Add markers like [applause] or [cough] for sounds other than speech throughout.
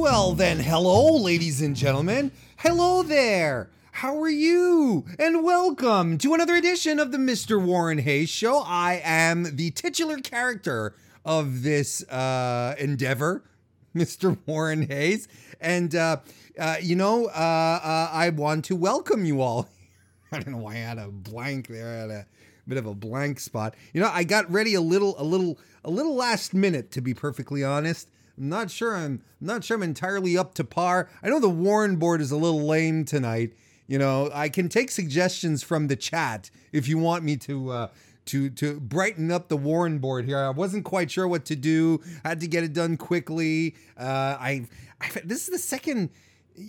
Well, then, hello, ladies and gentlemen. Hello there. How are you? And welcome to another edition of the Mr. Warren Hayes Show. I am the titular character of this uh, endeavor, [laughs] Mr. Warren Hayes. And, uh, uh, you know, uh, uh, I want to welcome you all. [laughs] I don't know why I had a blank there. I had a bit of a blank spot. You know, I got ready a little, a little, a little last minute, to be perfectly honest. I'm not sure I'm not sure I'm entirely up to par. I know the Warren board is a little lame tonight. You know, I can take suggestions from the chat if you want me to uh, to to brighten up the Warren board here. I wasn't quite sure what to do. I had to get it done quickly. Uh, I, I this is the second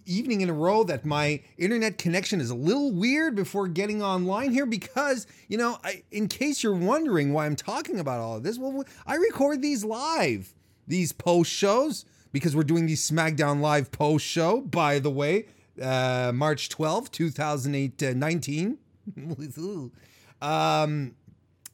evening in a row that my internet connection is a little weird before getting online here because you know I, in case you're wondering why i'm talking about all of this well i record these live these post shows because we're doing the SmackDown Live post show, by the way, uh, March 12th, 2019. [laughs] um,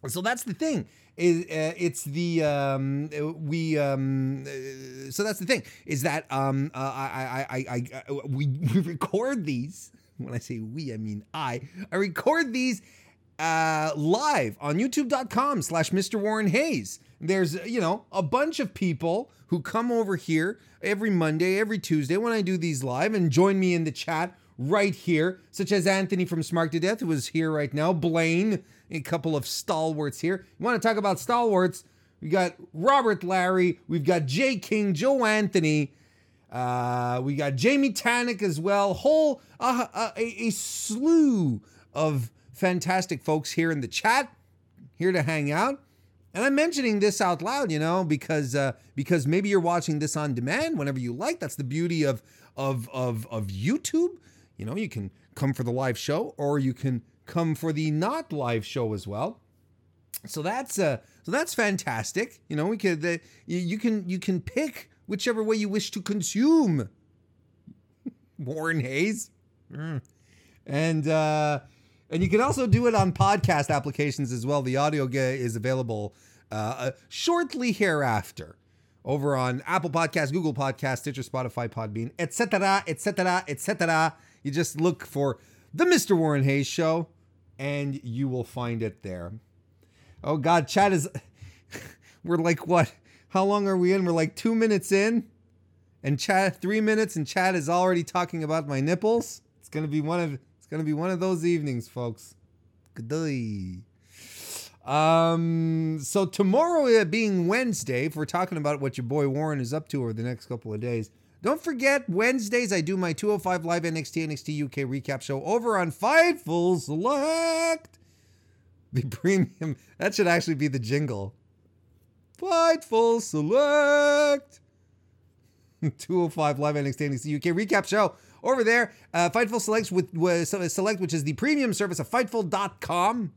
so that's the thing. Is uh, it's the um, we um, uh, so that's the thing is that um, uh, I, I, I, I we, [laughs] we record these when I say we I mean I I record these uh, live on youtube.com slash Mr. Warren Hayes. There's, you know, a bunch of people who come over here every Monday, every Tuesday when I do these live and join me in the chat right here, such as Anthony from Smark to Death, who is here right now, Blaine, a couple of stalwarts here. You want to talk about stalwarts? We got Robert Larry, we've got Jay King, Joe Anthony, uh, we got Jamie Tannick as well. Whole uh, uh, a, a slew of fantastic folks here in the chat, here to hang out. And I'm mentioning this out loud, you know, because uh, because maybe you're watching this on demand whenever you like. That's the beauty of of of of YouTube. You know, you can come for the live show, or you can come for the not live show as well. So that's uh, so that's fantastic. You know, we could you, you can you can pick whichever way you wish to consume. [laughs] Warren Hayes, mm. and uh, and you can also do it on podcast applications as well. The audio is available uh, uh, shortly hereafter over on Apple Podcasts, Google Podcasts, Stitcher, Spotify, Podbean, etc., etc., etc. You just look for the Mr. Warren Hayes Show, and you will find it there. Oh God, chat is. [laughs] we're like what? How long are we in? We're like two minutes in, and chat three minutes, and chat is already talking about my nipples. It's gonna be one of it's gonna be one of those evenings, folks. Good day. Um, so tomorrow uh, being Wednesday, if we're talking about what your boy Warren is up to over the next couple of days, don't forget Wednesdays I do my 205 live NXT NXT UK recap show over on Fightful Select. The premium that should actually be the jingle. Fightful Select. [laughs] 205 live NXT NXT UK recap show over there. Uh, Fightful Selects with, with Select, which is the premium service of Fightful.com,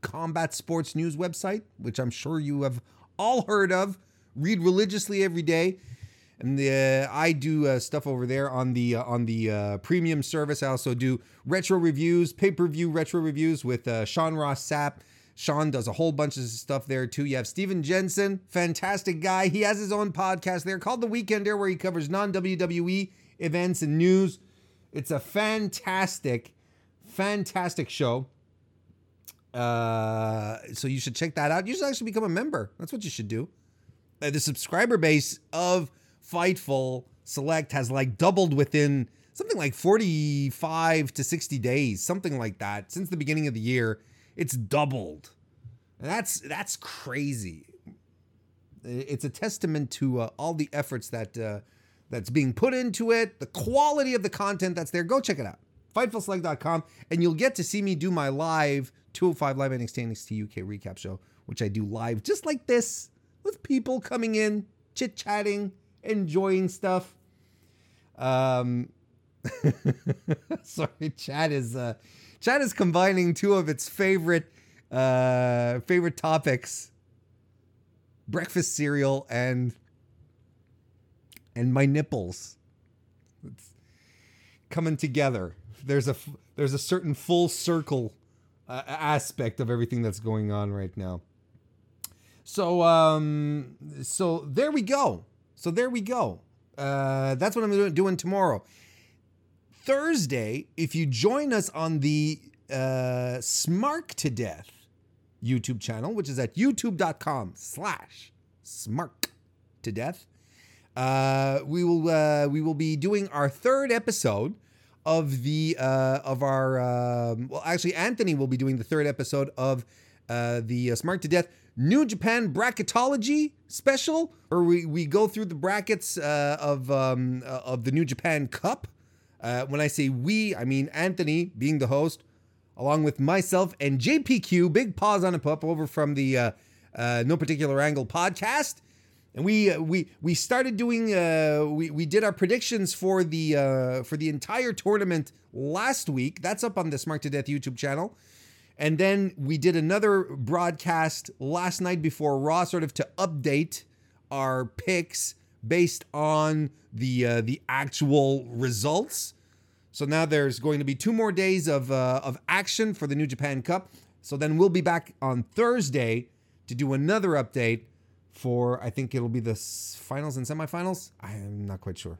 combat sports news website, which I'm sure you have all heard of. Read religiously every day. And the, uh, I do uh, stuff over there on the uh, on the uh, premium service. I also do retro reviews, pay per view retro reviews with uh, Sean Ross Sapp. Sean does a whole bunch of stuff there too. You have Steven Jensen, fantastic guy. He has his own podcast there called The Weekender, where he covers non WWE events and news. It's a fantastic, fantastic show. Uh, so you should check that out. You should actually become a member. That's what you should do. Uh, the subscriber base of Fightful Select has like doubled within something like 45 to 60 days, something like that. Since the beginning of the year, it's doubled. That's that's crazy. It's a testament to uh, all the efforts that uh, that's being put into it, the quality of the content that's there. Go check it out. FightfulSelect.com, and you'll get to see me do my live 205 Live NXT NXT UK recap show, which I do live just like this with people coming in, chit chatting, enjoying stuff. Um, [laughs] sorry, chat is uh, chat is combining two of its favorite uh, favorite topics: breakfast cereal and and my nipples. It's coming together. There's a there's a certain full circle uh, aspect of everything that's going on right now. So um so there we go. So there we go. Uh, that's what I'm doing tomorrow. Thursday, if you join us on the uh, Smark to Death YouTube channel, which is at youtube.com slash smark to death, uh, we will uh, we will be doing our third episode of the uh, of our um, well actually Anthony will be doing the third episode of uh, the uh, Smark to Death New Japan bracketology special, where we, we go through the brackets uh, of um, uh, of the New Japan Cup. Uh, when I say we, I mean Anthony being the host, along with myself and JPQ, Big Paws on a Pup, over from the uh, uh, No Particular Angle podcast. And we uh, we we started doing uh, we we did our predictions for the uh, for the entire tournament last week. That's up on the Smark to Death YouTube channel. And then we did another broadcast last night before Raw, sort of to update our picks based on the uh, the actual results. So now there's going to be two more days of uh, of action for the New Japan Cup. So then we'll be back on Thursday to do another update for I think it'll be the finals and semifinals. I'm not quite sure.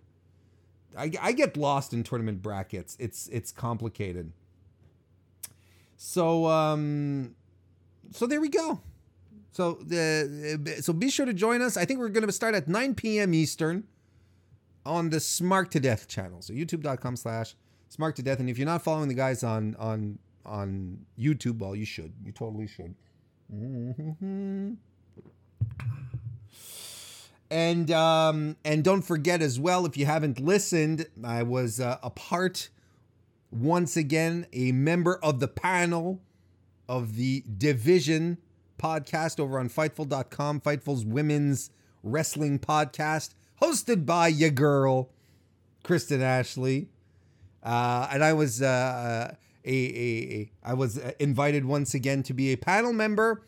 I, I get lost in tournament brackets. It's it's complicated. So um, so there we go. So the so be sure to join us. I think we're going to start at 9 p.m. Eastern on the Smark to Death channel. So youtube.com slash Smark to Death. And if you're not following the guys on on on YouTube, well, you should. You totally should. [laughs] And um, and don't forget as well, if you haven't listened, I was uh, a part once again a member of the panel of the Division podcast over on Fightful.com, Fightful's women's wrestling podcast, hosted by your girl, Kristen Ashley. Uh, and I was uh, a, a, a I was invited once again to be a panel member,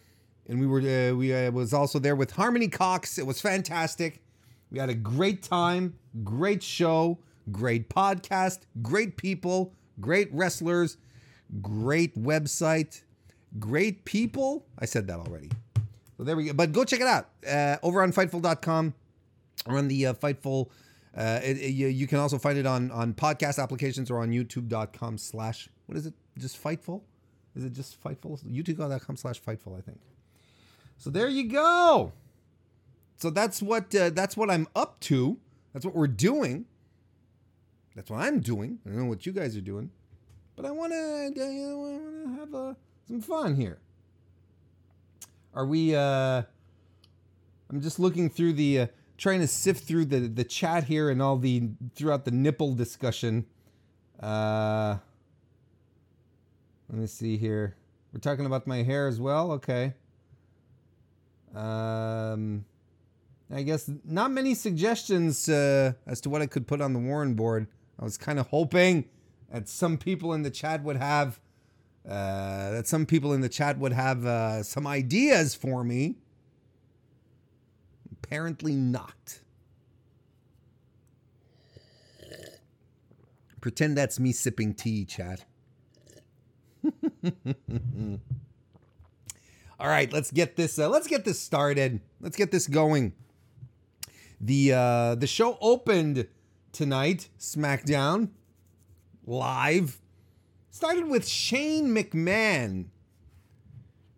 and we were uh, we uh, was also there with Harmony Cox. It was fantastic. We had a great time, great show, great podcast, great people, great wrestlers, great website, great people. I said that already. So there we go. But go check it out uh, over on Fightful.com or on the uh, Fightful. Uh, it, it, you, you, can also find it on on podcast applications or on YouTube.com slash what is it? Just Fightful? Is it just Fightful? YouTube.com slash Fightful, I think. So there you go. So that's what uh, that's what I'm up to. That's what we're doing. That's what I'm doing. I don't know what you guys are doing, but I want to you know, I want to have uh, some fun here. Are we? Uh, I'm just looking through the, uh, trying to sift through the the chat here and all the throughout the nipple discussion. Uh, let me see here. We're talking about my hair as well. Okay. Um, I guess not many suggestions uh, as to what I could put on the Warren board. I was kind of hoping that some people in the chat would have uh, that some people in the chat would have uh, some ideas for me. Apparently not. Pretend that's me sipping tea, chat. [laughs] All right, let's get this. Uh, let's get this started. Let's get this going. the uh, The show opened tonight, SmackDown, live, started with Shane McMahon,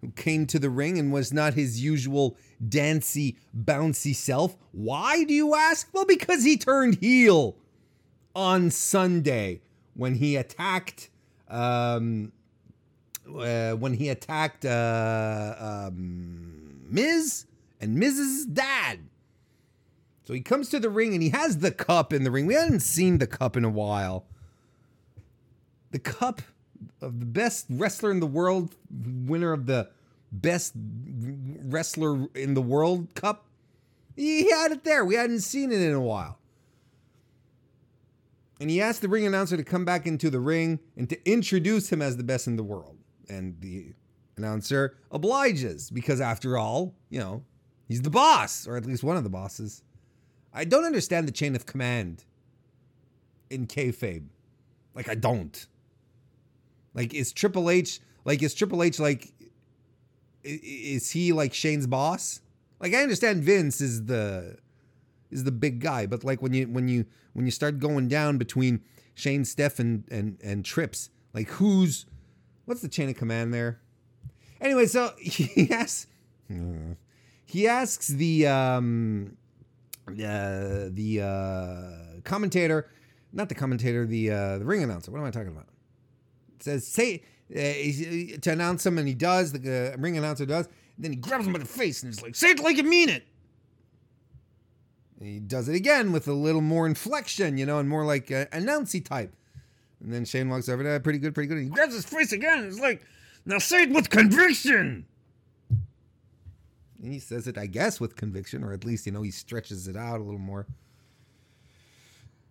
who came to the ring and was not his usual dancy, bouncy self. Why, do you ask? Well, because he turned heel on Sunday when he attacked. Um, uh, when he attacked uh, um, Miz and Miz's dad. So he comes to the ring and he has the cup in the ring. We hadn't seen the cup in a while. The cup of the best wrestler in the world, winner of the best wrestler in the world cup. He had it there. We hadn't seen it in a while. And he asked the ring announcer to come back into the ring and to introduce him as the best in the world. And the announcer obliges because, after all, you know, he's the boss, or at least one of the bosses. I don't understand the chain of command in kayfabe. Like I don't. Like is Triple H like is Triple H like is he like Shane's boss? Like I understand Vince is the is the big guy. But like when you when you when you start going down between Shane, Steph, and and and Trips, like who's what's the chain of command there? Anyway, so [laughs] he asks he asks the um uh, the uh, commentator, not the commentator, the uh, the ring announcer. What am I talking about? It says say uh, to announce him, and he does. The uh, ring announcer does. then he grabs him by the face and he's like, "Say it like you mean it." And he does it again with a little more inflection, you know, and more like uh, announcy type. And then Shane walks over to pretty good, pretty good. And he grabs his face again. It's like, now say it with conviction. And he says it, I guess, with conviction, or at least, you know, he stretches it out a little more.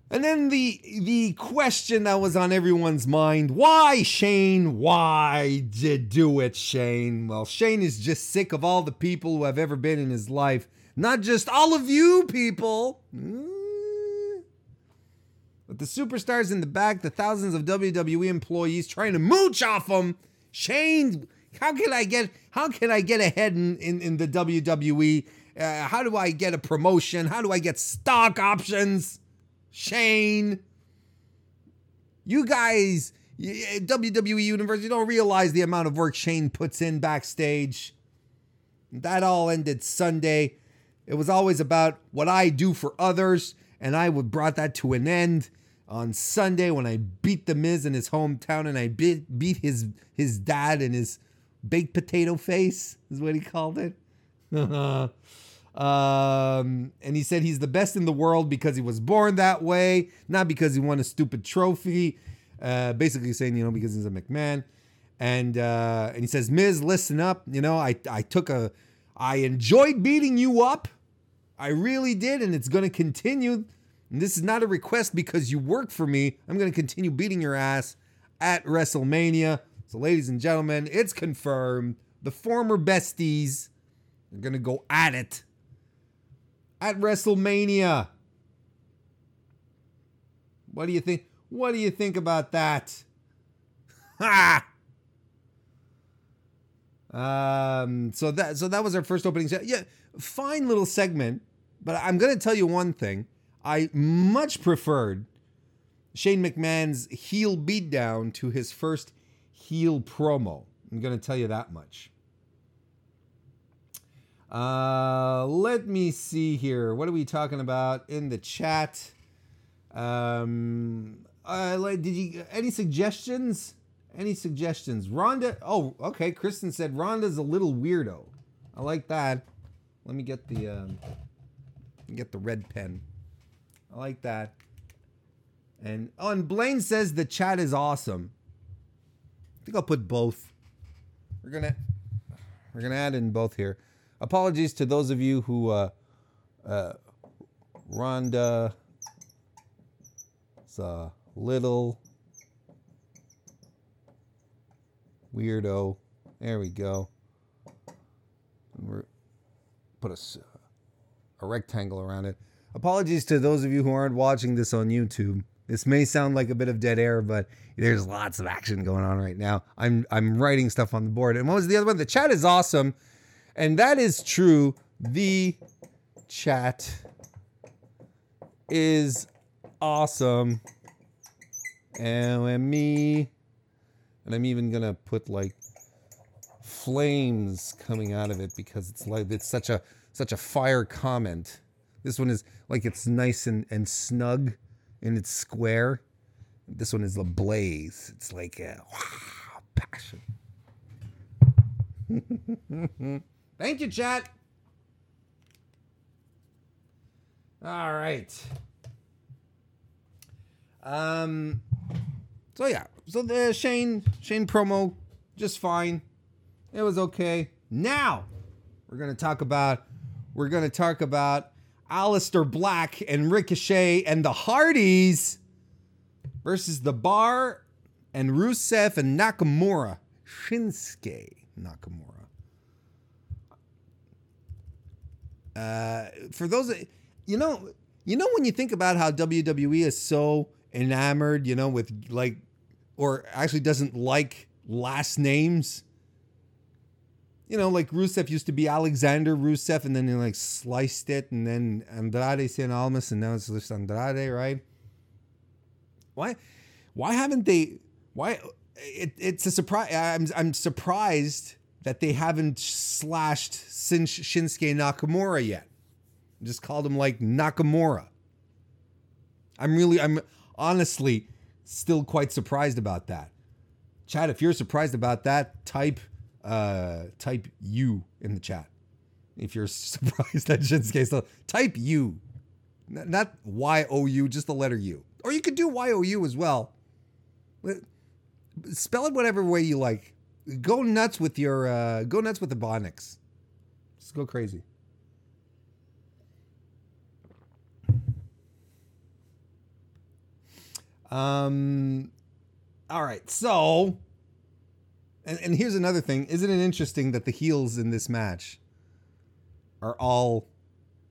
And then the the question that was on everyone's mind, why Shane? Why did do it, Shane? Well, Shane is just sick of all the people who have ever been in his life. Not just all of you people. Hmm? But the superstars in the back, the thousands of WWE employees trying to mooch off him. Shane how can I get how can I get ahead in, in, in the WWE? Uh, how do I get a promotion? How do I get stock options? Shane. You guys, WWE Universe, you don't realize the amount of work Shane puts in backstage. That all ended Sunday. It was always about what I do for others, and I would brought that to an end on Sunday when I beat the Miz in his hometown and I beat beat his his dad and his baked potato face is what he called it. [laughs] um, and he said he's the best in the world because he was born that way, not because he won a stupid trophy. Uh, basically saying, you know, because he's a McMahon. And uh, and he says, Miz, listen up. You know, I I took a, I enjoyed beating you up. I really did, and it's to continue. And this is not a request because you work for me. I'm going to continue beating your ass at WrestleMania. So, ladies and gentlemen, it's confirmed. The former besties are going to go at it at WrestleMania. What do you think? What do you think about that? [laughs] Ha! Um, so that so that was our first opening. Yeah, fine little segment, but I'm gonna tell you one thing. I much preferred Shane McMahon's heel beatdown to his first heel promo. I'm going to tell you that much. Uh, let me see here. What are we talking about in the chat? Um, uh, did you any suggestions? Any suggestions? Rhonda. Oh, okay. Kristen said Ronda's a little weirdo. I like that. Let me get the um, get the red pen. I like that. And oh, and Blaine says the chat is awesome I think I'll put both. We're gonna we're gonna add in both here. Apologies to those of you who uh, uh, Rhonda. It's a little weirdo. There we go. We're, put a, a rectangle around it. Apologies to those of you who aren't watching this on YouTube. This may sound like a bit of dead air, but there's lots of action going on right now. I'm I'm writing stuff on the board. And what was the other one? The chat is awesome. And that is true. The chat is awesome. And me and I'm even gonna put like flames coming out of it because it's like it's such a such a fire comment. This one is like it's nice and, and snug and it's square. This one is a blaze. It's like a wow, passion. [laughs] Thank you, chat. All right. Um. So yeah. So the Shane Shane promo just fine. It was okay. Now we're gonna talk about we're gonna talk about Aleister Black and Ricochet and the Hardys versus The Bar and Rusev and Nakamura. Shinsuke Nakamura. Uh, for those, you know, you know when you think about how WWE is so enamored, you know, with like, or actually doesn't like last names. You know, like Rusev used to be Alexander Rusev, and then he like sliced it, and then Andrade Cien Almas, and now it's just Andrade, right? Why, why haven't they? Why? It, it's a surprise. I'm I'm surprised that they haven't slashed Shinsuke Nakamura yet. Just called him like Nakamura. I'm really, I'm honestly still quite surprised about that. Chad, if you're surprised about that, type uh type U in the chat. If you're [laughs] surprised that Shinsuke still type U. Not Y O U, just the letter U. Or you could do Y O U as well. Spell it whatever way you like. Go nuts with your uh go nuts with the Bonics. Just go crazy. Um, all right, so, and, and here's another thing. Isn't it interesting that the heels in this match are all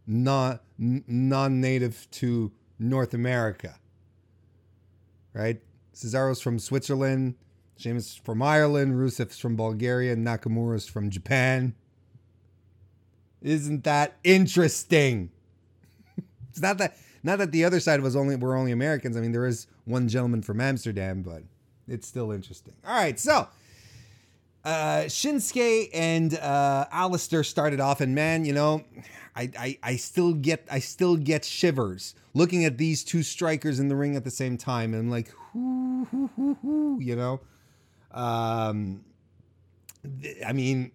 non non-native to North America? Right? Cesaro's from Switzerland, Sheamus from Ireland, Rusev's from Bulgaria, and Nakamura's from Japan. Isn't that interesting? [laughs] it's not that not that the other side was only were only Americans. I mean, there is one gentleman from Amsterdam, but it's still interesting. All right, so uh, Shinsuke and uh, Aleister started off, and man, you know, I, I I still get I still get shivers looking at these two strikers in the ring at the same time, and I'm like, you know. Um, I mean,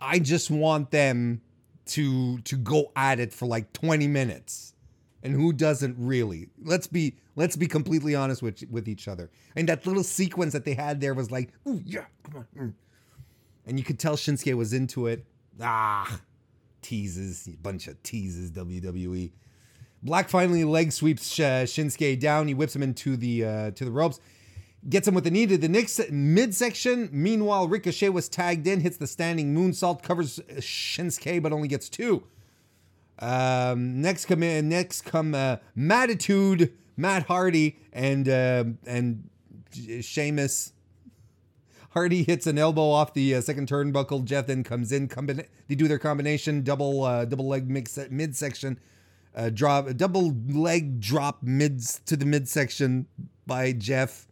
I just want them to to go at it for like 20 minutes and who doesn't really? Let's be let's be completely honest with with each other. And that little sequence that they had there was like oh yeah come on mm. and you could tell shinsuke was into it. Ah teases bunch of teases wwe black finally leg sweeps shinsuke down. He whips him into the uh, to the ropes. Gets him with the knee to the next midsection. Meanwhile ricochet was tagged in hits the standing moonsault covers shinsuke but only gets two um, next come in, next come uh, Mattitude, Matt Hardy, and uh, and Sheamus. Hardy hits an elbow off the uh, second turnbuckle. Jeff then comes in. They do their combination double uh, double leg mix midsection uh, drop double leg drop mids to the midsection by Jeff,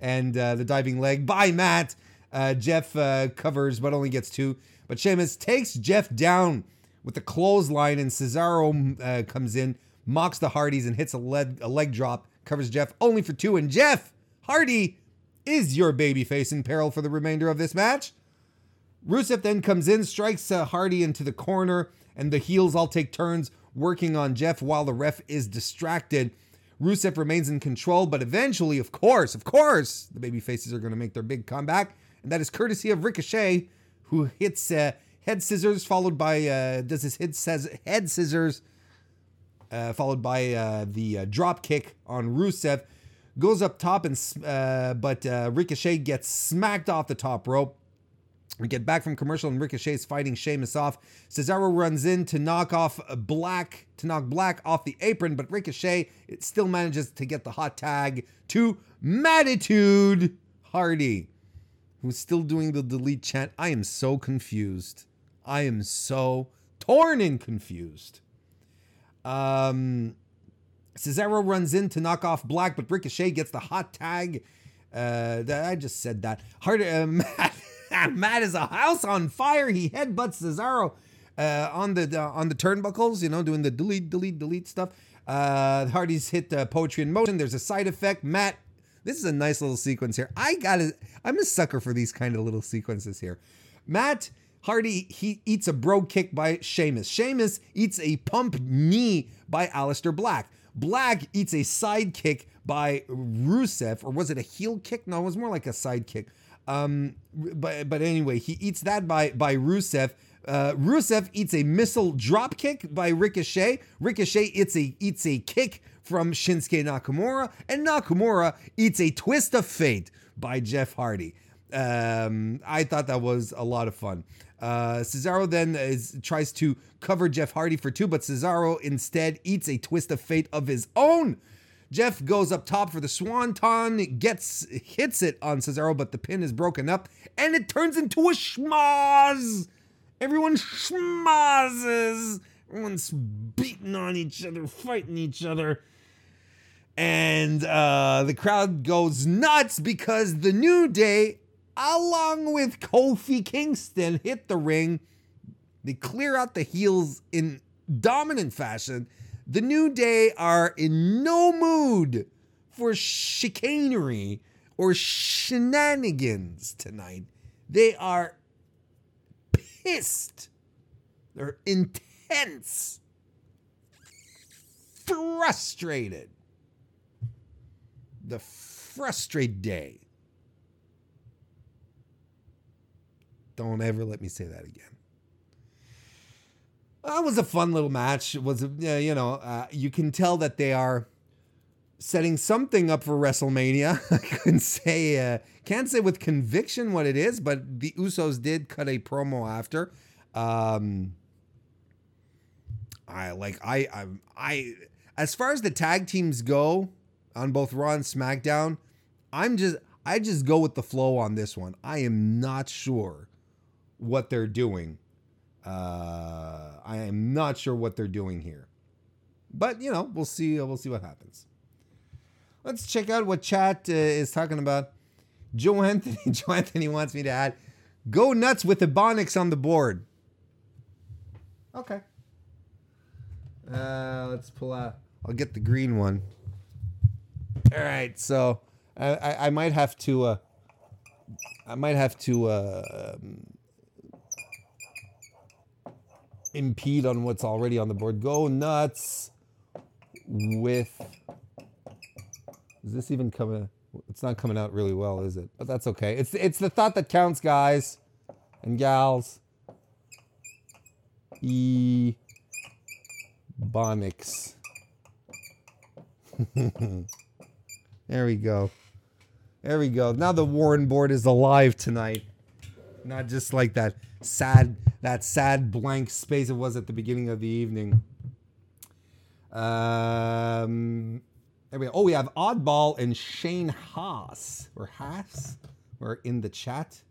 and uh, the diving leg by Matt. Uh, Jeff uh, covers but only gets two. But Sheamus takes Jeff down with the clothesline, and Cesaro uh, comes in, mocks the Hardys, and hits a leg, a leg drop, covers Jeff only for two. And Jeff Hardy is your babyface in peril for the remainder of this match. Rusev then comes in, strikes uh, Hardy into the corner, and the heels all take turns working on Jeff while the ref is distracted. Rusev remains in control, but eventually, of course, of course, the baby faces are going to make their big comeback, and that is courtesy of Ricochet, who hits uh, head scissors, followed by uh, does his head says head scissors, uh, followed by uh, the uh, drop kick on Rusev, goes up top and uh, but uh, Ricochet gets smacked off the top rope. We get back from commercial and Ricochet is fighting Sheamus off. Cesaro runs in to knock off Black to knock Black off the apron, but Ricochet it still manages to get the hot tag to Mattitude Hardy, who's still doing the delete chant. I am so confused. I am so torn and confused. Um, Cesaro runs in to knock off Black, but Ricochet gets the hot tag. Uh, I just said that. Hard, uh, [laughs] Matt, Matt is a house on fire. He headbutts Cesaro uh, on the on the turnbuckles. You know, doing the delete, delete, delete stuff. Uh, Hardy's hit poetry in motion. There's a side effect. Matt, this is a nice little sequence here. I got it. I'm a sucker for these kind of little sequences here. Matt Hardy he eats a bro kick by Sheamus. Sheamus eats a pump knee by Aleister Black. Black eats a side kick by Rusev, or was it a heel kick? No, it was more like a side kick. Um, but but anyway, he eats that by by Rusev. Uh, Rusev eats a missile drop kick by Ricochet. Ricochet eats a eats a kick from Shinsuke Nakamura, and Nakamura eats a twist of fate by Jeff Hardy. Um, I thought that was a lot of fun. Uh, Cesaro then is, tries to cover Jeff Hardy for two, but Cesaro instead eats a twist of fate of his own. Jeff goes up top for the swanton, gets hits it on Cesaro, but the pin is broken up, and it turns into a schmoz. Everyone schmozzes. Everyone's beating on each other, fighting each other. And uh, the crowd goes nuts because the New Day, along with Kofi Kingston, hit the ring. They clear out the heels in dominant fashion. The New Day are in no mood for chicanery or shenanigans tonight. They are pissed. They're intense, frustrated. The frustrated day. Don't ever let me say that again. That was a fun little match. It was, uh, you know, uh, you can tell that they are setting something up for WrestleMania. [laughs] I couldn't say, uh, can't say with conviction what it is, but the Usos did cut a promo after. Um, I like, I, I, I, as far as the tag teams go on both Raw and SmackDown, I'm just, I just go with the flow on this one. I am not sure what they're doing. Uh, I am not sure what they're doing here, but you know, we'll see. We'll see what happens. Let's check out what chat uh, is talking about. Joe [laughs] Anthony, Joe Anthony wants me to add, go nuts with Ebonics on the board. Okay. Uh, let's pull out. I'll get the green one. All right, so I, I, I might have to. Uh, I might have to uh, um, impede on what's already on the board. Go nuts with is this even coming? It's not coming out really well, is it? But that's okay. It's it's the thought that counts, guys and gals. E Bonics. [laughs] there we go. There we go. Now the Warren board is alive tonight. Not just like that sad that sad blank space it was at the beginning of the evening. Um go. Oh, we have Oddball and Shane Haas or Haas. We're in the chat.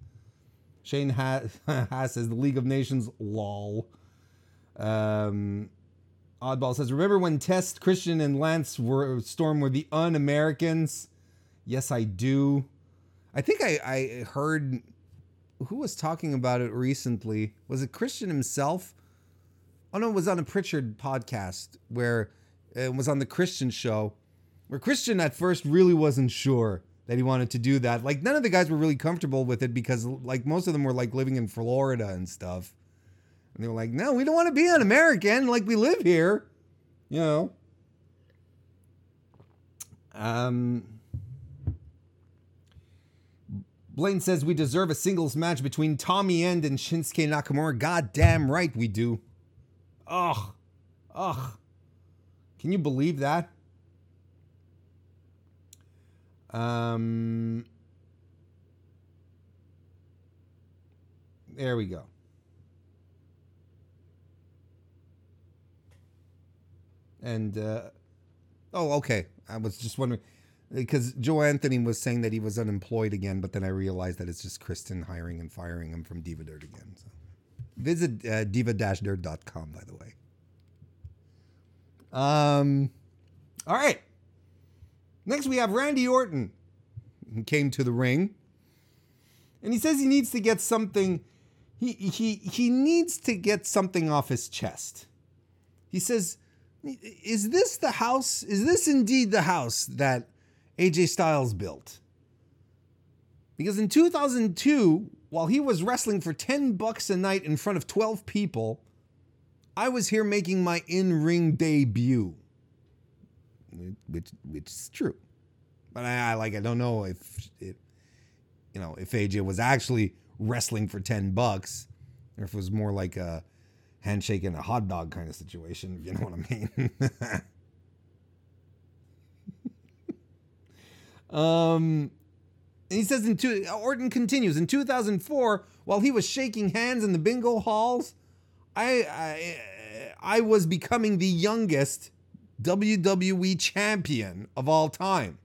Shane [laughs] Haas, says the League of Nations lol. Um, Oddball says, remember when Test, Christian, and Lance were Storm were the un-Americans? Yes, I do. I think I, I heard who was talking about it recently. Was it Christian himself? Oh no, it was on a Prichard podcast where it was on the Christian show where Christian at first really wasn't sure that he wanted to do that. Like none of the guys were really comfortable with it because like most of them were like living in Florida and stuff. And they were like, "No, we don't want to be an American. Like we live here." You know. Um Blaine says we deserve a singles match between Tommy End and Shinsuke Nakamura. God damn right we do. Ugh. Ugh. Can you believe that? Um, there we go. And uh, oh, okay. I was just wondering because Joe Anthony was saying that he was unemployed again, but then I realized that it's just Kristen hiring and firing him from Diva Dirt again. So visit uh, diva-dirt.com, by the way. Um, all right. Next, we have Randy Orton. He came to the ring. And he says he needs to get something. He, he, he needs to get something off his chest. He says, Is this the house? Is this indeed the house that AJ Styles built? Because in 2002, while he was wrestling for 10 bucks a night in front of 12 people, I was here making my in ring debut which which is true. But I, I like I don't know if it, you know, if AJ was actually wrestling for ten bucks, or if it was more like a handshake and a hot dog kind of situation. If you know what I mean. [laughs] um. he says in two, Orton continues in 2004 while he was shaking hands in the bingo halls, I I I was becoming the youngest WWE champion of all time.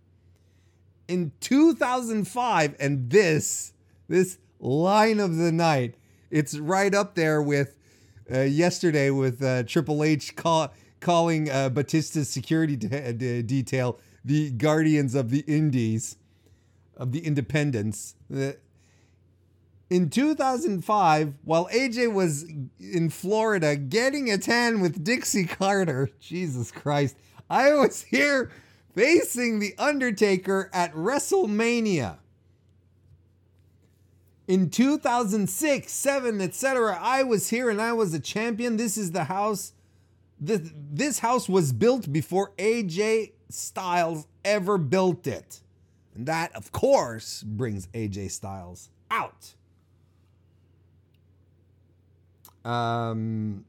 In 2005, and this, this line of the night, it's right up there with uh, yesterday with uh, Triple H call, calling uh, Batista's security de- de- detail the Guardians of the Indies, of the Independence. Uh, in 2005, while AJ was in Florida getting a tan with Dixie Carter, [laughs] Jesus Christ, I was here facing The Undertaker at WrestleMania. In 2006, 7, etc., I was here and I was a champion. This is the house. This, this house was built before AJ Styles ever built it. And that, of course, brings AJ Styles out. Um,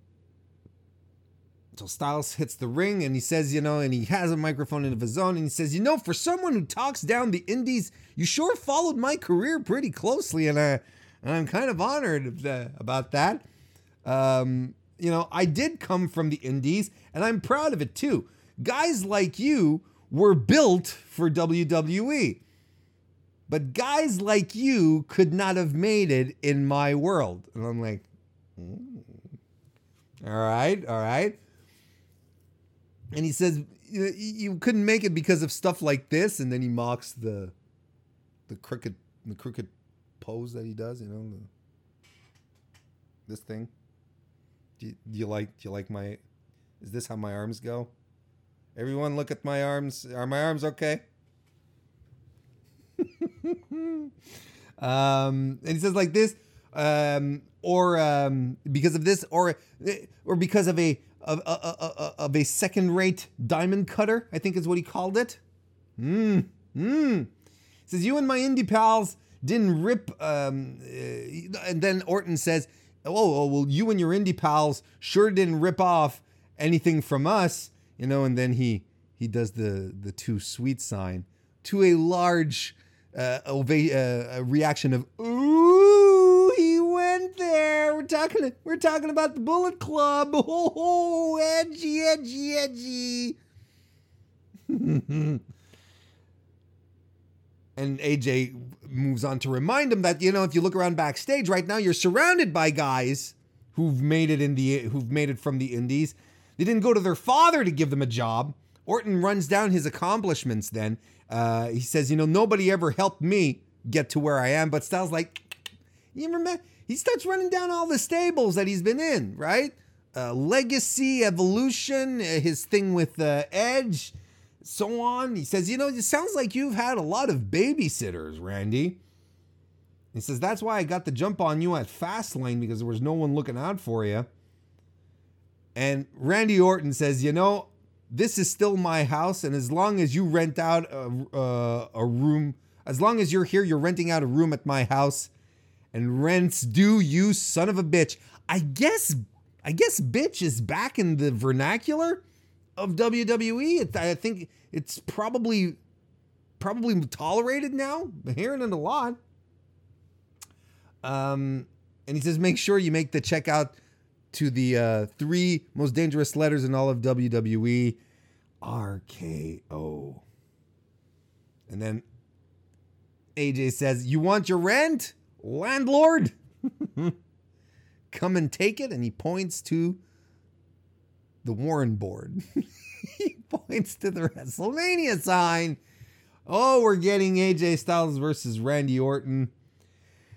so Styles hits the ring and he says, you know, and he has a microphone of his own and he says, you know, for someone who talks down the indies, you sure followed my career pretty closely. And, I, and I'm kind of honored about that. Um, you know, I did come from the indies and I'm proud of it too. Guys like you were built for WWE. But guys like you could not have made it in my world. And I'm like, mm. all right, all right. And he says, you couldn't make it because of stuff like this. And then he mocks the the crooked the crooked pose that he does, you know, the, this thing. Do you, do you like do you like my is this how my arms go? Everyone look at my arms. Are my arms okay? [laughs] um, and he says like this, um, or um, because of this, or or because of a of, of, of a second-rate diamond cutter. I think is what he called it. Hmm. Hmm. Says you and my indie pals didn't rip. Um, uh, and then Orton says, "Oh, oh, well, you and your indie pals sure didn't rip off anything from us." You know, and then he he does the the too sweet sign to a large uh, ova- uh, reaction of ooh he went there. We're talking we're talking about the Bullet Club. [laughs] Oh, edgy, edgy, edgy. [laughs] and AJ moves on to remind him that you know if you look around backstage right now, you're surrounded by guys who've made it in the who've made it from the indies they didn't go to their father to give them a job. Orton runs down his accomplishments then. Uh, he says, You know, nobody ever helped me get to where I am. But Styles, like, you remember? He starts running down all the stables that he's been in, right? Uh, legacy, evolution, uh, his thing with uh, Edge, so on. He says, You know, it sounds like you've had a lot of babysitters, Randy. He says, That's why I got the jump on you at Fastlane because there was no one looking out for you. And Randy Orton says, you know, this is still my house, and as long as you rent out a, uh, a room, as long as you're here, you're renting out a room at my house, and rents due, you son of a bitch. I guess, I guess, bitch is back in the vernacular of WWE. It, I think it's probably, probably tolerated now. I'm hearing it a lot. Um, and he says, make sure you make the checkout to the uh, three most dangerous letters in all of WWE RKO. And then AJ says, You want your rent? Landlord? [laughs] Come and take it. And he points to the Warren board. [laughs] he points to the WrestleMania sign. Oh, we're getting AJ Styles versus Randy Orton.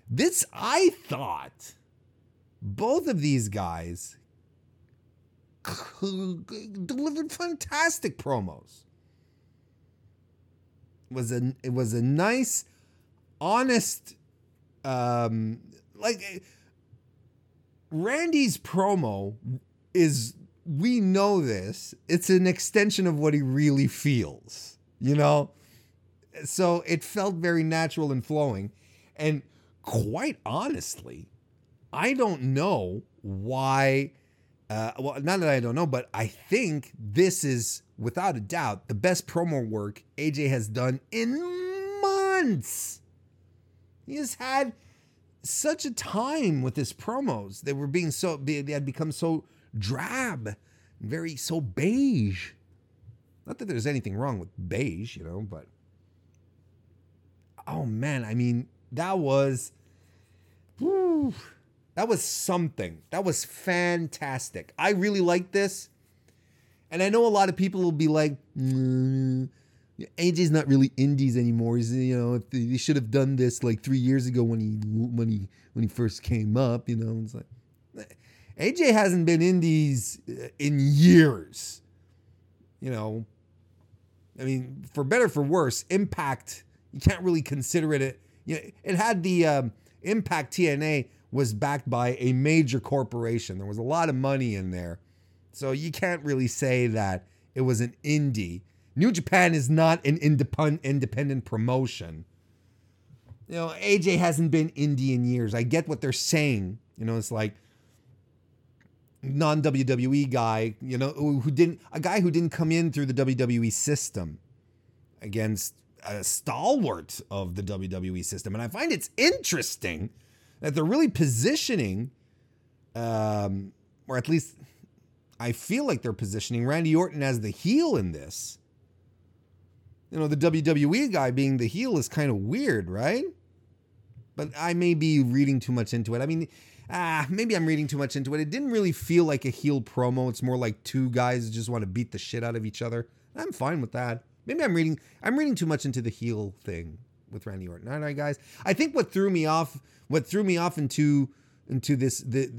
This, I thought, both of these guys delivered fantastic promos. It was a it was a nice, honest, um, like Randy's promo is we know this. It's an extension of what he really feels, you know. So it felt very natural and flowing, and quite honestly, I don't know why. Uh, well, not that I don't know, but I think this is without a doubt the best promo work AJ has done in months. He has had such a time with his promos. They were being so they had become so drab, very so beige. Not that there's anything wrong with beige, you know, but oh man, I mean, that was whew, that was something. That was fantastic. I really like this. And I know a lot of people will be like, mm, AJ's not really indies anymore. He's, you know, they should have done this like three years ago when he when he when he first came up. You know, it's like AJ hasn't been indies uh, in years. You know, I mean, for better for worse, Impact you can't really consider it. A, you know, it had the um, Impact TNA was backed by a major corporation. There was a lot of money in there, so you can't really say that it was an indie. New Japan is not an independent promotion. You know, AJ hasn't been indie in years. I get what they're saying. You know, it's like non WWE guy, you know, who didn't a guy who didn't come in through the WWE system against a stalwart of the WWE system. And I find it's interesting that they're really positioning, um, or at least I feel like they're positioning Randy Orton as the heel in this. You know, the WWE guy being the heel is kind of weird, right? But I may be reading too much into it. I mean, ah, maybe I'm reading too much into it. It didn't really feel like a heel promo. It's more like two guys just want to beat the shit out of each other. I'm fine with that. Maybe I'm reading I'm reading too much into the heel thing with Randy Orton. All right, guys. I think what threw me off, what threw me off into into this the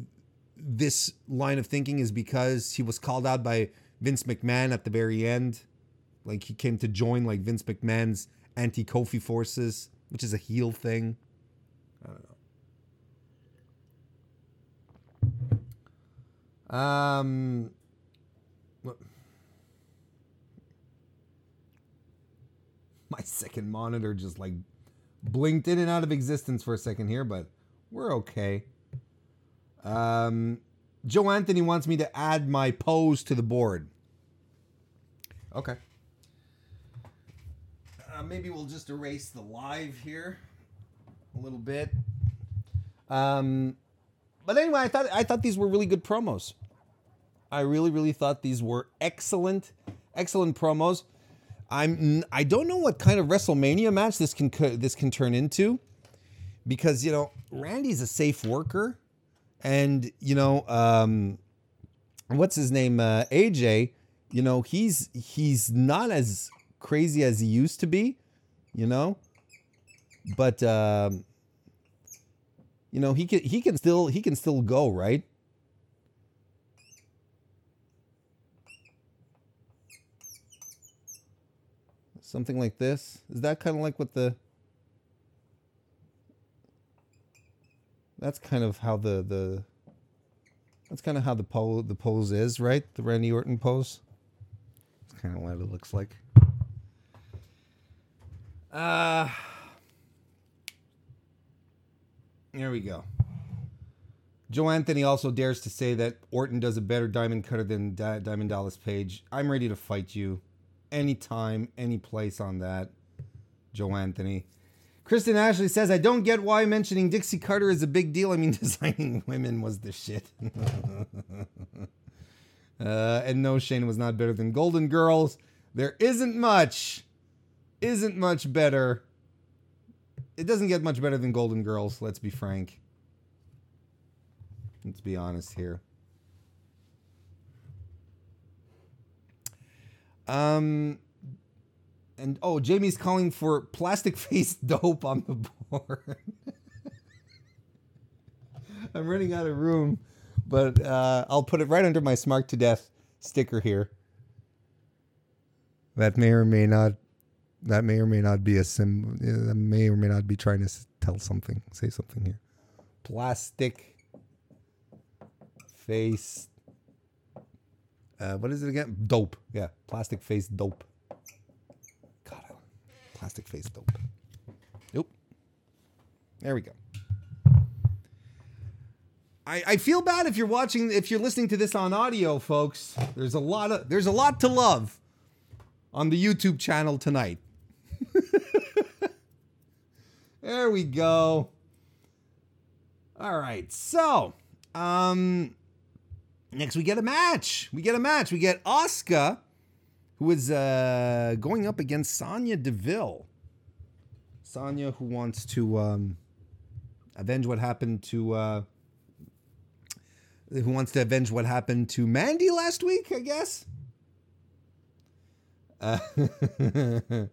this line of thinking is because he was called out by Vince McMahon at the very end. Like he came to join like Vince McMahon's anti Kofi forces, which is a heel thing. I don't know. Um, [laughs] my second monitor just like blinked in and out of existence for a second here, but we're okay. Um, Joe Anthony wants me to add my pose to the board. Okay. Uh, maybe we'll just erase the live here a little bit. Um, but anyway, I thought I thought these were really good promos. I really, really thought these were excellent, excellent promos. I'm I don't know what kind of WrestleMania match this can this can turn into because you know Randy's a safe worker and you know um what's his name uh, AJ you know he's he's not as crazy as he used to be you know but um you know he can he can still he can still go right Something like this. Is that kind of like what the That's kind of how the the That's kind of how the pose the pose is, right? The Randy Orton pose. It's kind of what it looks like. Uh There we go. Joe Anthony also dares to say that Orton does a better diamond cutter than Diamond Dallas Page. I'm ready to fight you anytime, any place on that. Joe Anthony. Kristen Ashley says, I don't get why mentioning Dixie Carter is a big deal. I mean, [laughs] designing women was the shit. [laughs] uh, and no, Shane was not better than Golden Girls. There isn't much, isn't much better. It doesn't get much better than Golden Girls, let's be frank. Let's be honest here. Um, and oh, Jamie's calling for plastic [laughs] face dope on the board. [laughs] I'm running out of room, but uh, I'll put it right under my Smark to Death sticker here. That may or may not. That may or may not be a sim. That may or may not be trying to tell something. Say something here. Plastic face uh, what is it again? Dope. Yeah, plastic face dope. God, plastic face dope. Nope. There we go. I, I feel bad if you're watching, if you're listening to this on audio, folks. There's a lot of, there's a lot to love on the YouTube channel tonight. [laughs] there we go. All right, so um, Next, we get a match. We get a match. We get Asuka who is uh, going up against Sonya Deville. Sonya, who wants to um, avenge what happened to. Uh, who wants to avenge what happened to Mandy last week, I guess. Uh, [laughs]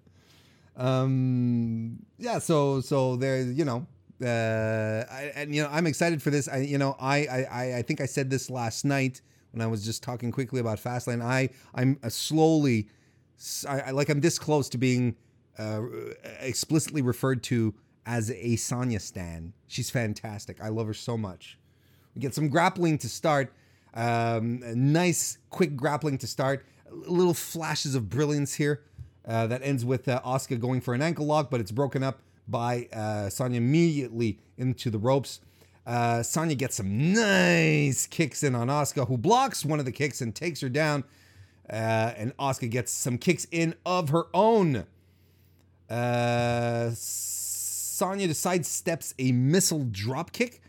um, yeah, so so there's you know, uh, I, and you know I'm excited for this. I you know I I I think I said this last night when I was just talking quickly about Fastlane. I I'm uh, slowly, I, I, like I'm this close to being uh, explicitly referred to as a Sonya stan. She's fantastic. I love her so much. We get some grappling to start. Um, nice, quick grappling to start. Little flashes of brilliance here. Uh, that ends with uh, going for an ankle lock, but it's broken up by uh, Sonya immediately into the ropes. Uh, Sonya gets some nice kicks in on Asuka, who blocks one of the kicks and takes her down. Uh, and Asuka gets some kicks in of her own. Uh, Sonya decides steps a missile drop kick.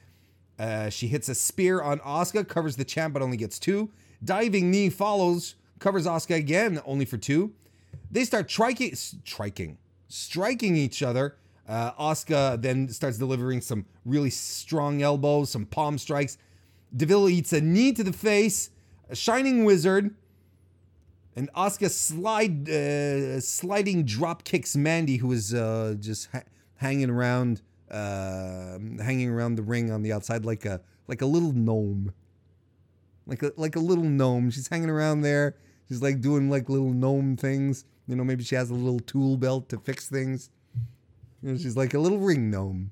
Uh, she hits a spear on Asuka, covers the champ, but only gets two. Diving knee follows, covers Asuka again, only for two. They start triking, striking, striking each other. Uh, then starts delivering some really strong elbows, some palm strikes. Deville eats a knee to the face, a shining wizard, and Asuka slide, uh, sliding drop kicks Mandy, who is uh, just ha- hanging around, uh, hanging around the ring on the outside like a like a little gnome, like a like a little gnome. She's hanging around there. She's like doing like little gnome things. You know, maybe she has a little tool belt to fix things. Know, she's like a little ring gnome.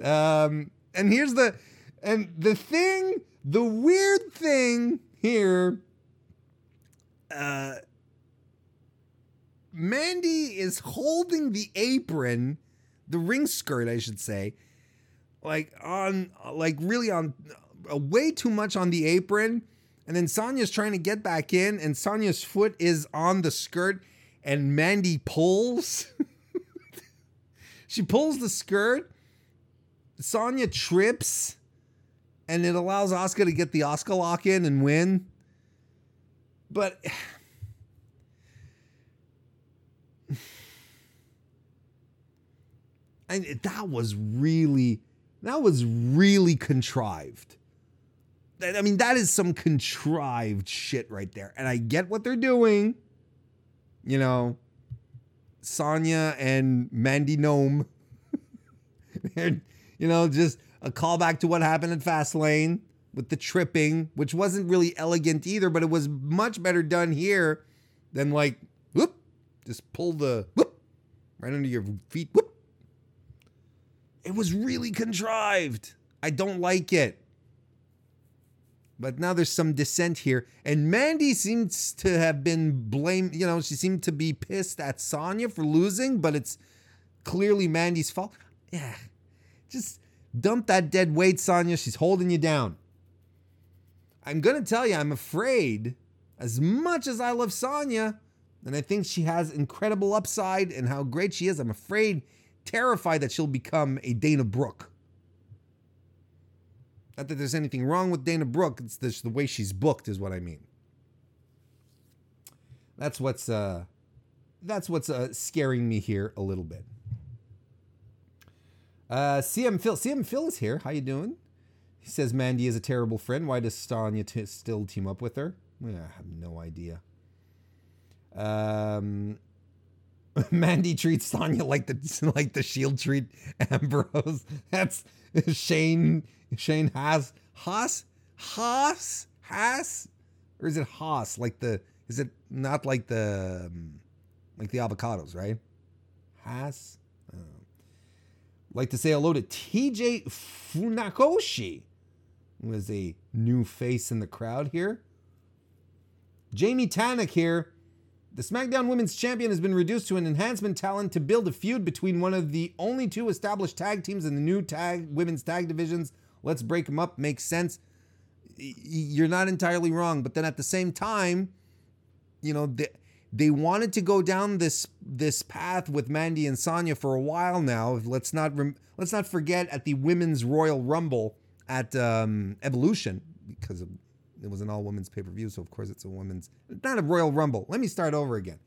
um, and here's the, and the thing, the weird thing here, uh, Mandy is holding the apron, the ring skirt, I should say, like on, like really on, uh, way too much on the apron. And then Sonya's trying to get back in, and Sonya's foot is on the skirt, and Mandy pulls. [laughs] she pulls the skirt. Sonya trips, and it allows Asuka to get the Asuka lock in and win. But [sighs] and that was really that was really contrived. I mean, that is some contrived shit right there. And I get what they're doing. You know, Sonya and Mandy Gnome. [laughs] you know, just a callback to what happened at Fastlane with the tripping, which wasn't really elegant either, but it was much better done here than like, whoop, just pull the whoop right under your feet. Whoop. It was really contrived. I don't like it. But now there's some dissent here. And Mandy seems to have been blamed, you know, she seemed to be pissed at Sonya for losing, but it's clearly Mandy's fault. Yeah. Just dump that dead weight, Sonya. She's holding you down. I'm going to tell you, I'm afraid, as much as I love Sonya, and I think she has incredible upside and how great she is, I'm afraid terrified that she'll become a Dana Brooke. Not that there's anything wrong with Dana Brooke, it's just the way she's booked is what I mean. That's what's uh that's what's uh, scaring me here a little bit. Uh, CM Phil, CM Phil is here. How you doing? He says Mandy is a terrible friend. Why does Sonya t- still team up with her? I have no idea. Um, [laughs] Mandy treats Sonya like the [laughs] like the Shield treat [laughs] Ambrose. That's Shane. Shane Haas Haas Haas Haas, or is it Haas? Like the is it not like the um, like the avocados, right? Haas. Like to say hello to TJ Funakoshi, is a new face in the crowd here. Jamie Tannock here the SmackDown Women's Champion has been reduced to an enhancement talent to build a feud between one of the only two established tag teams in the new tag women's tag divisions. Let's break them up. Makes sense. You're not entirely wrong, but then at the same time, you know they they wanted to go down this this path with Mandy and Sonya for a while now. Let's not rem- let's not forget at the Women's Royal Rumble at um, Evolution because of it was an all women's pay per view, so of course it's a women's, not a Royal Rumble. Let me start over again.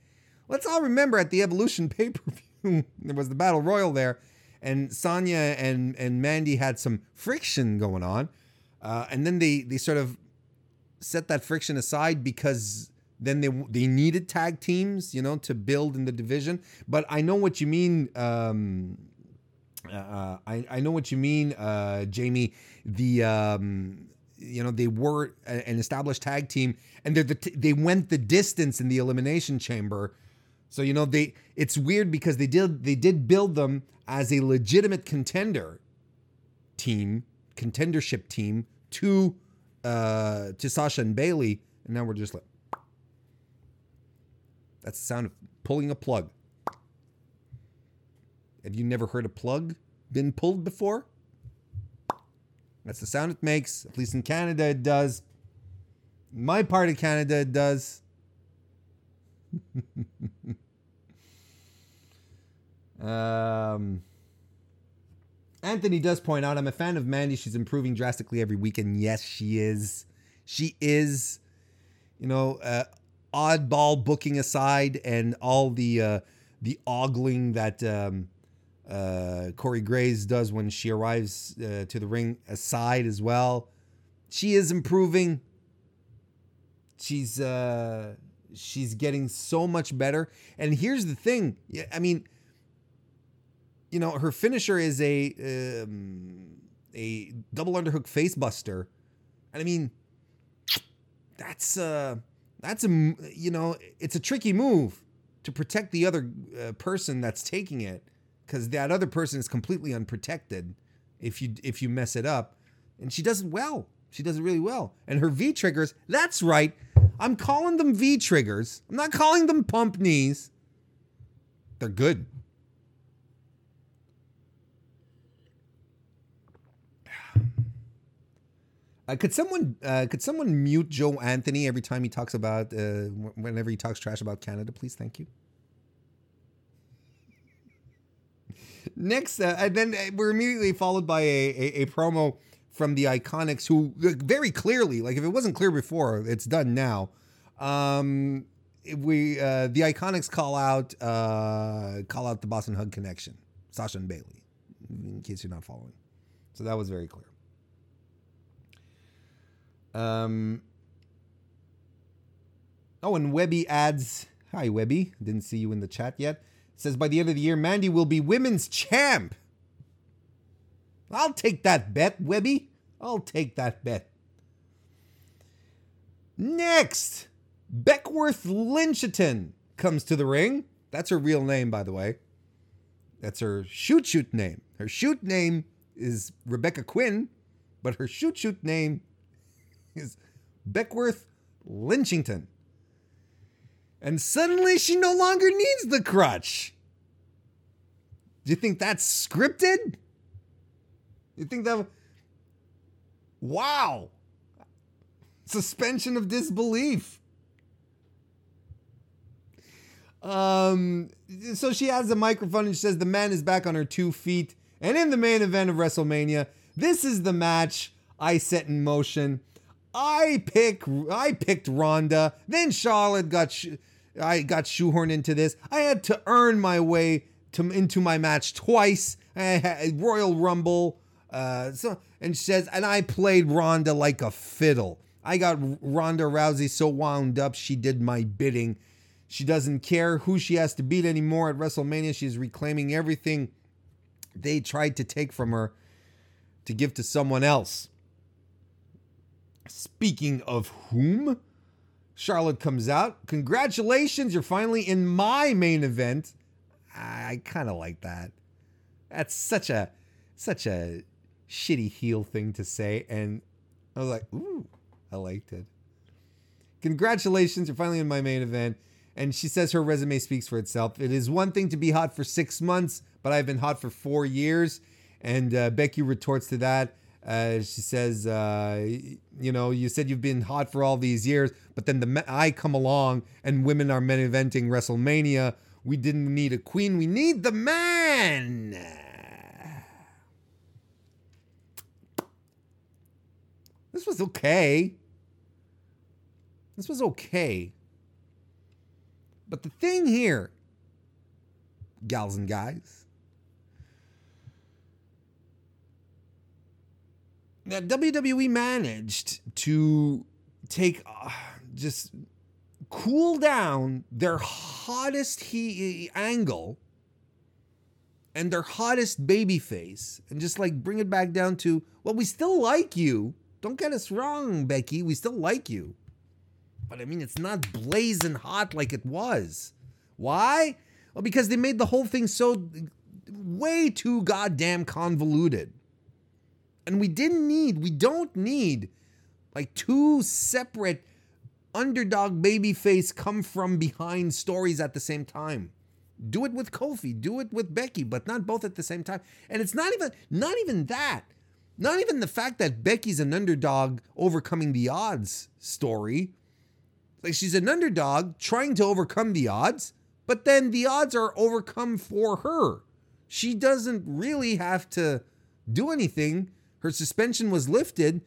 Let's all remember at the Evolution [laughs] pay per view, there was the Battle Royal there, and Sonya and and Mandy had some friction going on, uh, and then they they sort of set that friction aside because then they they needed tag teams, you know, to build in the division. But I know what you mean. Um, uh, uh I I know what you mean, uh, Jamie. The um, you know they were an established tag team, and the they went the distance in the elimination chamber. So you know they it's weird because they did they did build them as a legitimate contender team, contendership team to uh to Sasha and Bayley and now we're just like that's the sound of pulling a plug. Have you never heard a plug been pulled before? That's the sound it makes. At least in Canada, it does. My part of Canada, it does. [laughs] um, Anthony does point out I'm a fan of Mandy. She's improving drastically every week, and yes, she is. She is. You know, uh, oddball booking aside, and all the uh, the ogling that um, uh, Corey Graves does when she arrives uh, to the ring aside as well. She is improving. She's uh, she's getting so much better. And here's the thing. I mean, you know, her finisher is a um, a double underhook facebuster, and I mean, that's uh, that's a you know, it's a tricky move to protect the other uh, person that's taking it because that other person is completely unprotected if you if you mess it up. And she does it well. She does it really well. And her v triggers that's right. I'm calling them v triggers. I'm not calling them pump knees. They're good. [sighs] Uh, could someone uh, could someone mute Joe Anthony every time he talks about uh, whenever he talks trash about Canada, please? Thank you. Next, uh, and then uh, we're immediately followed by a, a, a, promo from the Iconics, who very clearly, like if it wasn't clear before, it's done now. Um, we uh, the Iconics call out uh, call out the Boss 'n' Hug connection, Sasha and Bayley, in case you're not following. So that was very clear. Um. Oh, and Webby adds, "Hi, Webby. Didn't see you in the chat yet." Says by the end of the year, Mandy will be women's champ. I'll take that bet, Webby. I'll take that bet. Next, Beckworth Lynchiton comes to the ring. That's her real name, by the way. That's her shoot shoot name. Her shoot name is Rebecca Quinn, but her shoot shoot name is Beckworth Lynchington and suddenly she no longer needs the crutch. Do you think that's scripted? You think that. Wow! Suspension of disbelief. Um, so she has the microphone and she says the man is back on her two feet. And in the main event of WrestleMania, this is the match I set in motion. I pick I picked Ronda. Then Charlotte got sh- I got shoehorned into this. I had to earn my way to into my match twice. I had Royal Rumble. Uh, so and says, and I played Ronda like a fiddle. I got Ronda Rousey so wound up she did my bidding. She doesn't care who she has to beat anymore at WrestleMania. She's reclaiming everything they tried to take from her to give to someone else. Speaking of whom, Charlotte comes out. Congratulations, you're finally in my main event. I, kind of like that. That's such a such a shitty heel thing to say, and I was like, ooh, I liked it. Congratulations, you're finally in my main event. And she says her resume speaks for itself. It is one thing to be hot for six months, but I've been hot for four years. And uh, Becky retorts to that. Uh, she says, uh, you know, you said you've been hot for all these years, but then the I come along and women are men eventing WrestleMania. We didn't need a queen, we need the man. This was okay. This was okay. But the thing here, gals and guys, that WWE managed to take uh, just cool down their hottest he angle and their hottest baby face and just like bring it back down to well we still like you. Don't get us wrong becky. We still like you. But i mean it's not blazing hot like it was. Why? Well because they made the whole thing so way too goddamn convoluted and we didn't need we don't need like two separate underdog babyface come from behind stories at the same time. Do it with Kofi, do it with Becky, but not both at the same time. And it's not even not even that. Not even the fact that Becky's an underdog overcoming the odds story. Like she's an underdog trying to overcome the odds, but then the odds are overcome for her. She doesn't really have to do anything. Her suspension was lifted,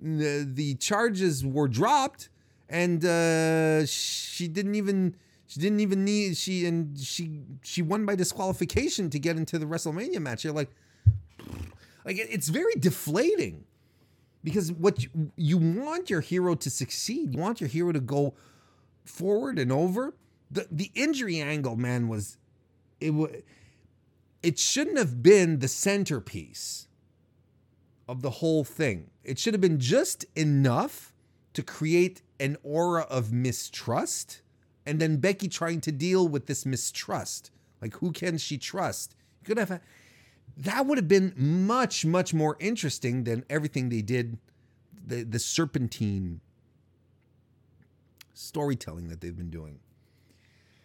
the, the charges were dropped, and uh, she didn't even she didn't even need she and she she won by disqualification to get into the WrestleMania match. You're like, like it's very deflating because what you, you want your hero to succeed, you want your hero to go forward and over. The the injury angle, man, was it was it shouldn't have been the centerpiece of the whole thing. It should have been just enough to create an aura of mistrust and then Becky trying to deal with this mistrust. Like who can she trust? You could have that would have been much much more interesting than everything they did the the serpentine storytelling that they've been doing.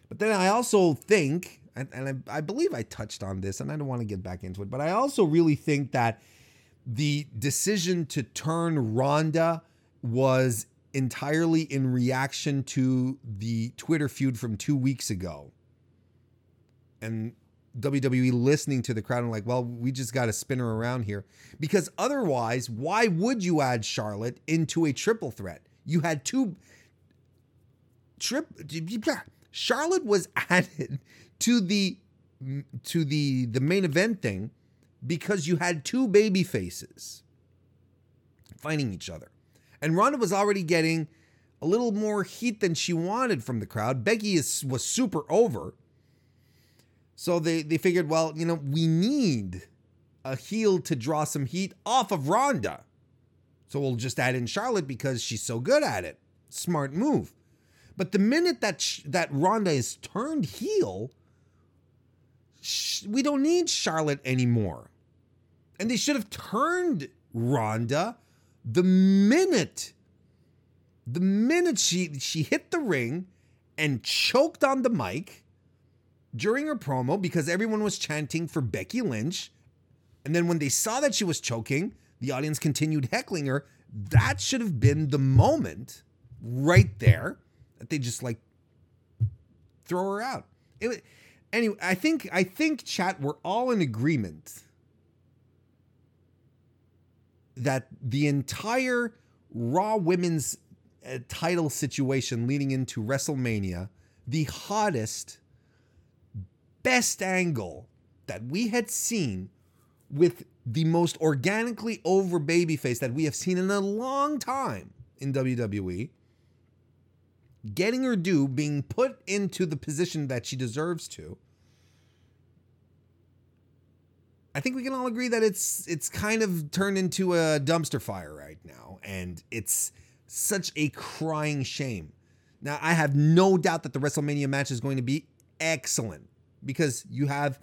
But then I also think and, I believe I touched on this and I don't want to get back into it, but I also really think that the decision to turn Ronda was entirely in reaction to the Twitter feud from two weeks ago. And WWE listening to the crowd and like, well, we just got to spin her around here. Because otherwise, why would you add Charlotte into a triple threat? You had two trip Charlotte was [laughs] added to the to the the main event thing because you had two baby faces fighting each other. And Ronda was already getting a little more heat than she wanted from the crowd. Becky is, was super over. So they, they figured, well, you know, we need a heel to draw some heat off of Ronda. So we'll just add in Charlotte because she's so good at it. Smart move. But the minute that sh- that Ronda is turned heel, we don't need Charlotte anymore. And they should have turned Ronda the minute the minute she she hit the ring and choked on the mic during her promo because everyone was chanting for Becky Lynch. And then when they saw that she was choking, the audience continued heckling her. That should have been the moment right there that they just like throw her out. It, anyway, I think I think chat we're all in agreement that the entire Raw Women's uh, title situation leading into WrestleMania, the hottest, best angle that we had seen with the most organically over babyface that we have seen in a long time in WWE, getting her due, being put into the position that she deserves to I think we can all agree that it's it's kind of turned into a dumpster fire right now, and it's such a crying shame. Now, I have no doubt that the WrestleMania match is going to be excellent because you have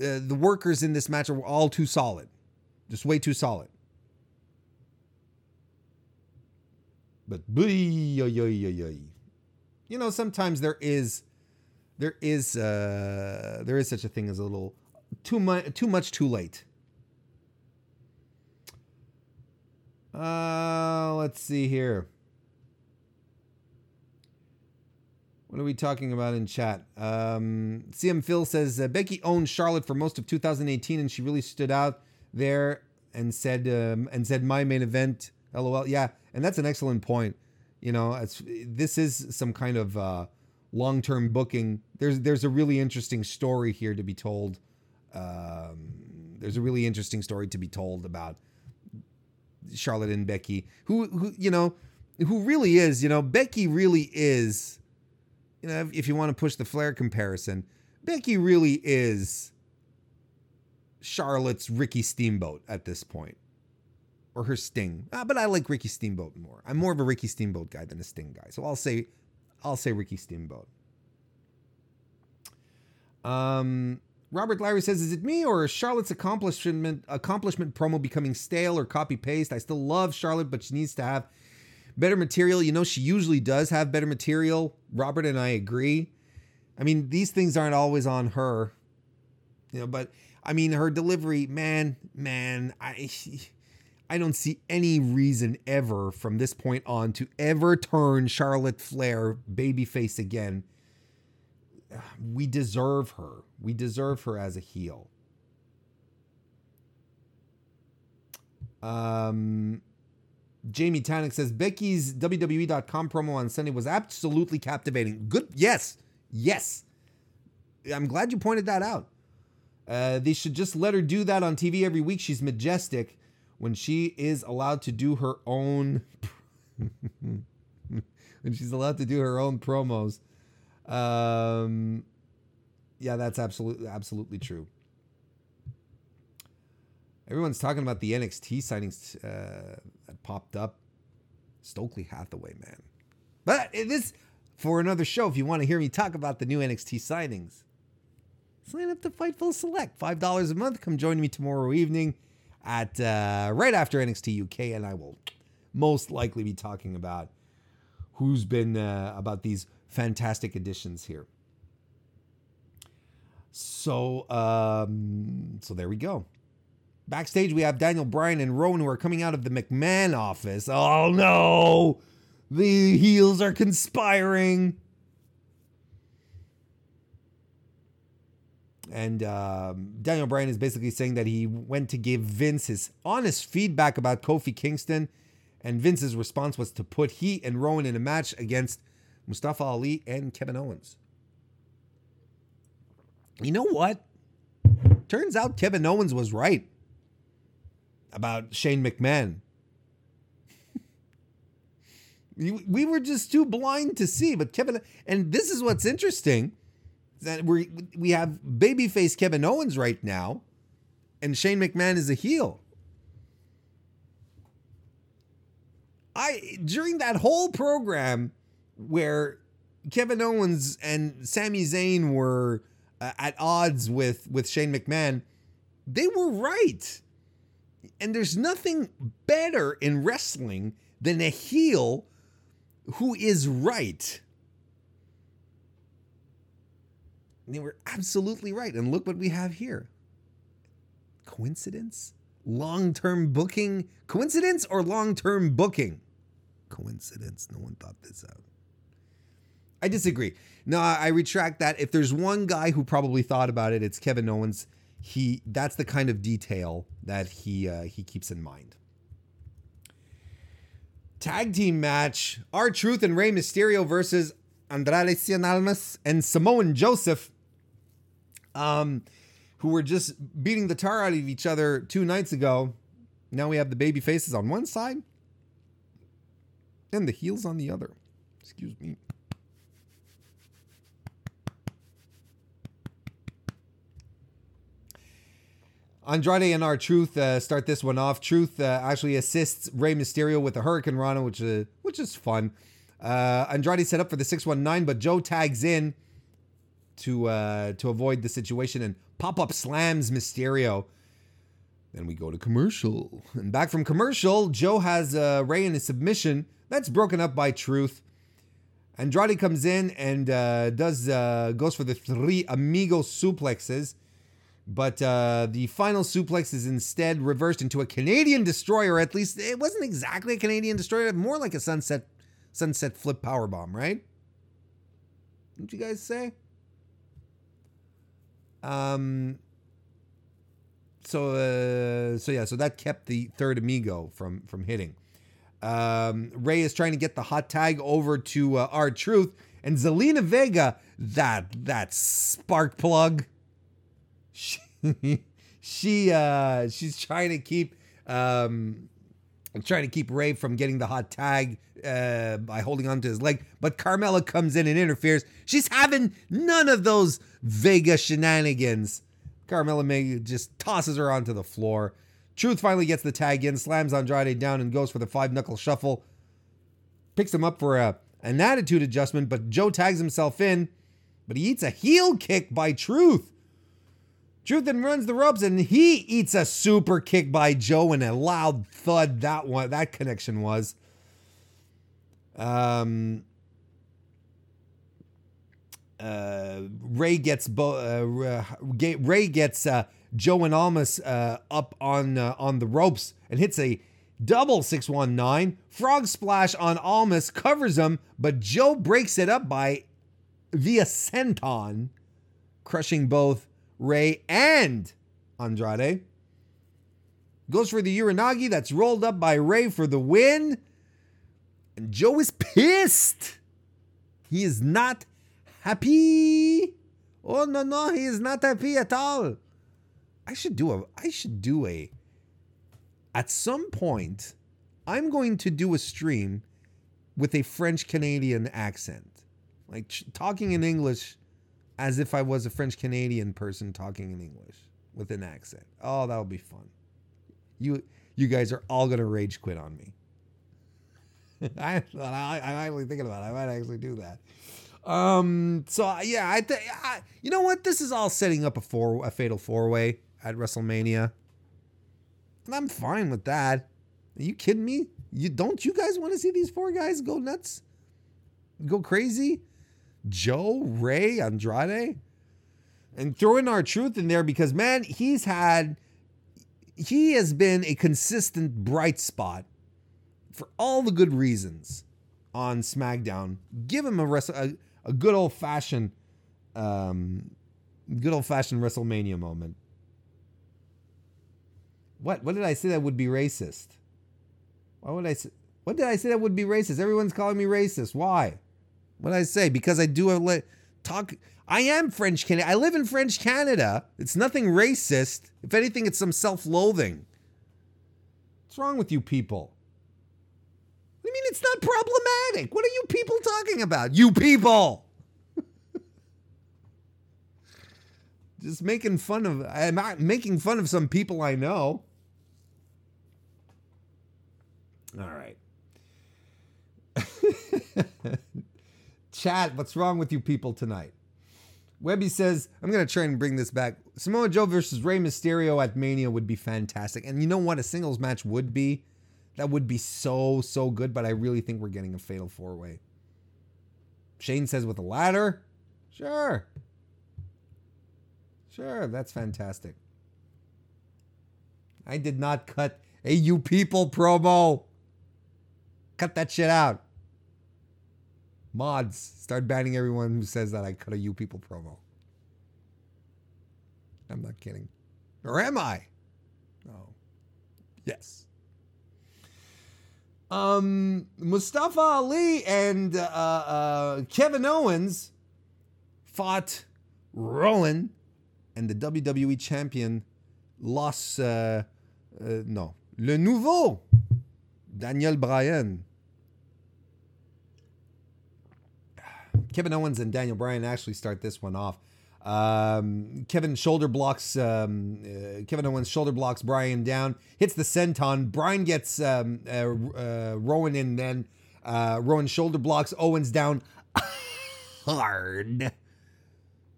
uh, the workers in this match are all too solid, just way too solid. But you know, sometimes there is there is uh, there is such a thing as a little too much too much too late. Uh, let's see here. What are we talking about in chat? Um, CM Phil says uh, Becky owned Charlotte for most of 2018, and she really stood out there and said um, and said my main event. LOL. Yeah, and that's an excellent point. You know, it's, this is some kind of uh, long-term booking. There's there's a really interesting story here to be told. Um, there's a really interesting story to be told about Charlotte and Becky, who who you know, who really is. You know, Becky really is. You know, if, if you want to push the Flair comparison, Becky really is Charlotte's Ricky Steamboat at this point or her Sting. Uh, but I like Ricky Steamboat more. I'm more of a Ricky Steamboat guy than a Sting guy. So I'll say I'll say Ricky Steamboat. Um Robert Larry says, "Is it me or is Charlotte's accomplishment accomplishment promo becoming stale or copy paste? I still love Charlotte, but she needs to have better material. You know, she usually does have better material. Robert and I agree. I mean, these things aren't always on her, you know, but I mean, her delivery, man, man, I." [laughs] I don't see any reason ever from this point on to ever turn Charlotte Flair babyface again. We deserve her. We deserve her as a heel. Um, Jamie Tannick says Becky's WWE.com promo on Sunday was absolutely captivating. Good. Yes. Yes. I'm glad you pointed that out. Uh, they should just let her do that on TV every week. She's majestic when she is allowed to do her own [laughs] when she's allowed to do her own promos um yeah that's absolutely absolutely true. Everyone's talking about the nxt signings uh, that popped up. Stokely hathaway man. But this for another show if you want to hear me talk about the new nxt signings sign up to fightful select. Five dollars a month. Come join me tomorrow evening at uh, right after NXT UK, and I will most likely be talking about who's been uh, about these fantastic additions here. So, um, so there we go. Backstage, we have Daniel Bryan and Rowan who are coming out of the McMahon office. Oh no, the heels are conspiring. And um, Daniel Bryan is basically saying that he went to give Vince his honest feedback about Kofi Kingston. And Vince's response was to put he and Rowan in a match against Mustafa Ali and Kevin Owens. You know what? Turns out Kevin Owens was right about Shane McMahon. [laughs] we were just too blind to see, but Kevin, and this is what's interesting that we we have babyface Kevin Owens right now, and Shane McMahon is a heel. I during that whole program where Kevin Owens and Sami Zayn were uh, at odds with with Shane McMahon, they were right. And there's nothing better in wrestling than a heel who is right. And they were absolutely right. And look what we have here. Coincidence? Long term booking? Coincidence or long term booking? Coincidence. No one thought this out. I disagree. No, I retract that. If there's one guy who probably thought about it, it's Kevin Owens. He that's the kind of detail that he uh, he keeps in mind. Tag team match: R-Truth and Rey Mysterio versus Andrade Cien Almas and Samoan Joseph um, who were just beating the tar out of each other two nights ago. Now we have the baby faces on one side and the heels on the other. Excuse me. Andrade and R-Truth uh, start this one off. Truth uh, actually assists Rey Mysterio with a hurricanrana, which is uh, which is fun. Uh, Andrade set up for the 619, but Joe tags in to uh, to avoid the situation and pop up slams Mysterio. Then we go to commercial. And back from commercial, Joe has uh, Rey in a submission. That's broken up by Truth. Andrade comes in and uh, does uh, goes for the three amigo suplexes, but uh, the final suplex is instead reversed into a Canadian destroyer. At least it wasn't exactly a Canadian destroyer, more like a sunset sunset flip power bomb, right? What you guys say? Um, so uh, so yeah, so that kept the third amigo from from hitting. Um, Rey is trying to get the hot tag over to uh, R-Truth, and Zelina Vega, that that spark plug, [laughs] she, she uh, she's trying to keep um, trying to keep Rey from getting the hot tag uh, by holding onto his leg. But Carmella comes in and interferes. She's having none of those Vega shenanigans. Carmella May just tosses her onto the floor. Truth finally gets the tag in, slams Andrade down, and goes for the five knuckle shuffle. Picks him up for a, an attitude adjustment, but Joe tags himself in. But he eats a heel kick by Truth. Truth then runs the ropes and he eats a super kick by Joe and a loud thud that one that connection was. Um uh, Rey gets Bo- uh, Rey gets uh, Joe and Almas uh, up on uh, on the ropes and hits a double 619 frog splash on Almas covers him but Joe breaks it up by via senton crushing both Rey and Andrade goes for the Uranage that's rolled up by Rey for the win and Joe is pissed he is not happy. Oh no no, he is not happy at all. I should do a I should do a at some point I'm going to do a stream with a French Canadian accent. Like talking in English as if I was a French Canadian person talking in English with an accent. Oh, that'll be fun. You you guys are all gonna rage quit on me. [laughs] I, I, I'm actually thinking about it. I might actually do that. Um. So yeah, I think you know what? This is all setting up a four a fatal four way at WrestleMania, and I'm fine with that. Are you kidding me? You don't you guys want to see these four guys go nuts, go crazy? Joe, Rey Andrade, and throw in R-Truth in there because man, he's had he has been a consistent bright spot for all the good reasons on SmackDown. Give him a, rest a a good old fashioned, um, good old fashioned WrestleMania moment. What? What did I say that would be racist? Why would I say? What did I say that would be racist? Everyone's calling me racist. Why? What I say? Because I do a le- talk. I am French Canada. I live in French Canada. It's nothing racist. If anything, it's some self-loathing. What's wrong with you people? I mean, it's not problematic. What are you people talking about? You people. [laughs] Just making fun of I'm not making fun of some people I know. All right. [laughs] Chat, what's wrong with you people tonight? Webby says, I'm going to try and bring this back. Samoa Joe versus Rey Mysterio at Mania would be fantastic. And you know what? A singles match would be? That would be so, so good, but I really think we're getting a fatal four way. Shane says with a ladder? Sure. Sure, that's fantastic. I did not cut a you people promo. Cut that shit out. Mods, start banning everyone who says that I cut a you people promo. I'm not kidding. Or am I? Oh. Yes. Um, Mustafa Ali and uh, uh, Kevin Owens fought Rowan and the WWE champion lost. Uh, uh, no, le nouveau Daniel Bryan. Kevin Owens and Daniel Bryan actually start this one off. Um, Kevin shoulder blocks um, uh, Kevin Owens shoulder blocks Bryan down, hits the senton. Bryan gets um, uh, uh, Rowan in, then uh, Rowan shoulder blocks Owens down [laughs] hard.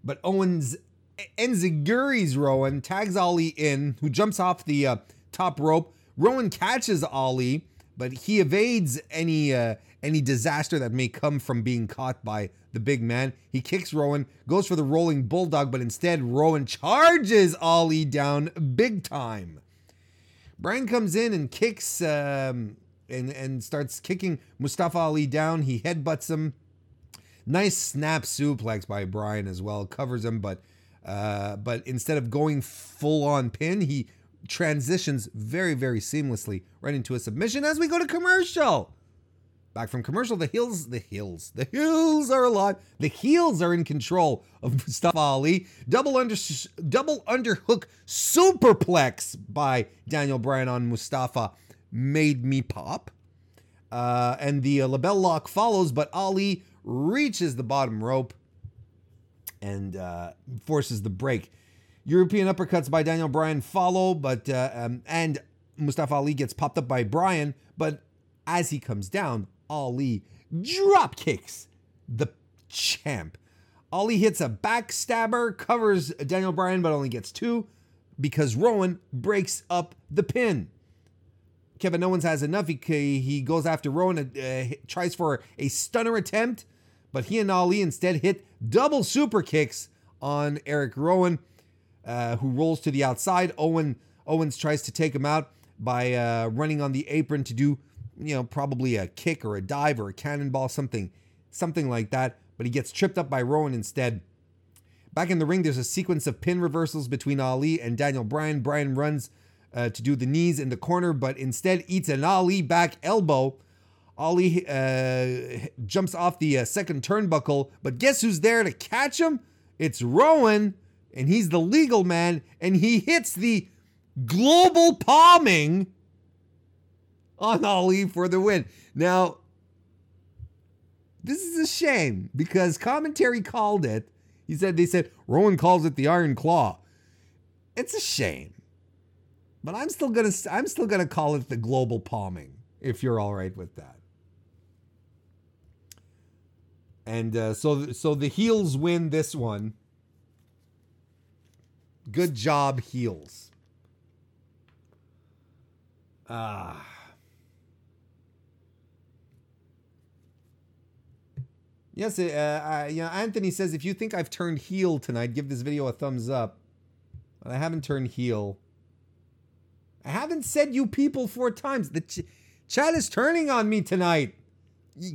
But Owens enziguris Rowan, tags Ali in, who jumps off the uh, top rope. Rowan catches Ali, but he evades any uh, any disaster that may come from being caught by the big man. He kicks Rowan, goes for the rolling bulldog, but instead Rowan charges Ali down big time. Bryan comes in and kicks um, and and starts kicking Mustafa Ali down. He headbutts him. Nice snap suplex by Bryan as well, covers him, but uh, but instead of going full on pin, he transitions very, very seamlessly right into a submission as we go to commercial. Back from commercial, the heels, the heels, the heels are alive. The heels are in control of Mustafa Ali. Double under, double underhook superplex by Daniel Bryan on Mustafa made me pop. Uh, and the uh, LeBell lock follows, but Ali reaches the bottom rope and uh, forces the break. European uppercuts by Daniel Bryan follow, but uh, um, and Mustafa Ali gets popped up by Bryan, but as he comes down, Ali drop kicks the champ. Ali hits a backstabber, covers Daniel Bryan, but only gets two because Rowan breaks up the pin. Kevin Owens has enough. He, he goes after Rowan, uh, tries for a stunner attempt, but he and Ali instead hit double super kicks on Erick Rowan, uh, who rolls to the outside. Owen Owens tries to take him out by uh, running on the apron to do you know, probably a kick or a dive or a cannonball, something, something like that. But he gets tripped up by Rowan instead. Back in the ring, there's a sequence of pin reversals between Ali and Daniel Bryan. Bryan runs uh, to do the knees in the corner, but instead eats an Ali back elbow. Ali uh, jumps off the uh, second turnbuckle, but guess who's there to catch him? It's Rowan, and he's the legal man, and he hits the global palming on Ali for the win. Now, this is a shame because commentary called it. He said they said Rowan calls it the Iron Claw. It's a shame, but I'm still gonna I'm still gonna call it the global palming if you're all right with that. And uh, so so the heels win this one. Good job, heels. Ah. Yes, uh, uh, you know, Anthony says if you think I've turned heel tonight, give this video a thumbs up. But I haven't turned heel. I haven't said you people four times. The ch- chat is turning on me tonight.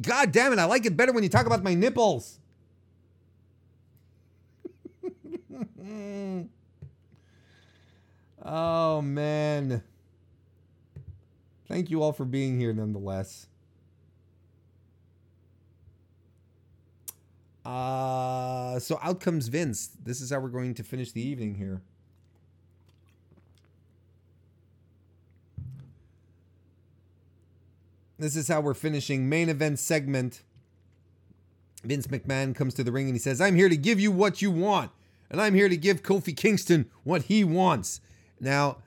God damn it, I like it better when you talk about my nipples. [laughs] oh, man. Thank you all for being here nonetheless. Uh, so out comes Vince. This is how we're going to finish the evening here. This is how we're finishing main event segment. Vince McMahon comes to the ring and he says, "I'm here to give you what you want, and I'm here to give Kofi Kingston what he wants." Now,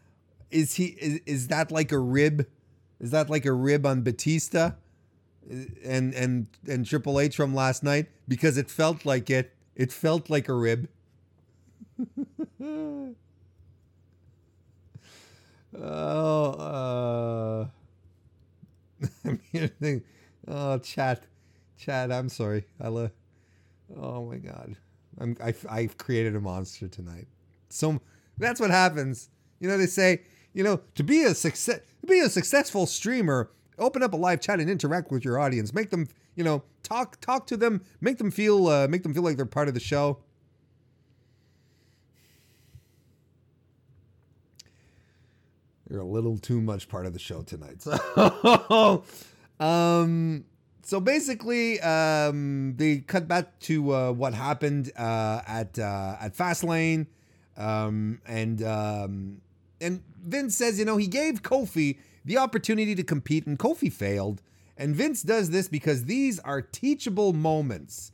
is he is, is that like a rib? Is that like a rib on Batista? and and and Triple H from last night because it felt like it. It felt like a rib. [laughs] oh, uh, I'm [laughs] here oh, chat, chat. I'm sorry. I love. Oh my god, I'm I, I've created a monster tonight. So that's what happens. You know they say you know to be a success, to be a successful streamer open up a live chat and interact with your audience. Make them, you know, talk talk to them. Make them feel uh, make them feel like they're part of the show. You're a little too much part of the show tonight. [laughs] So, um, so basically, um, they cut back to uh, what happened uh, at uh, at Fastlane, um, and um, and Vince says, you know, he gave Kofi the opportunity to compete, and Kofi failed. And Vince does this because these are teachable moments.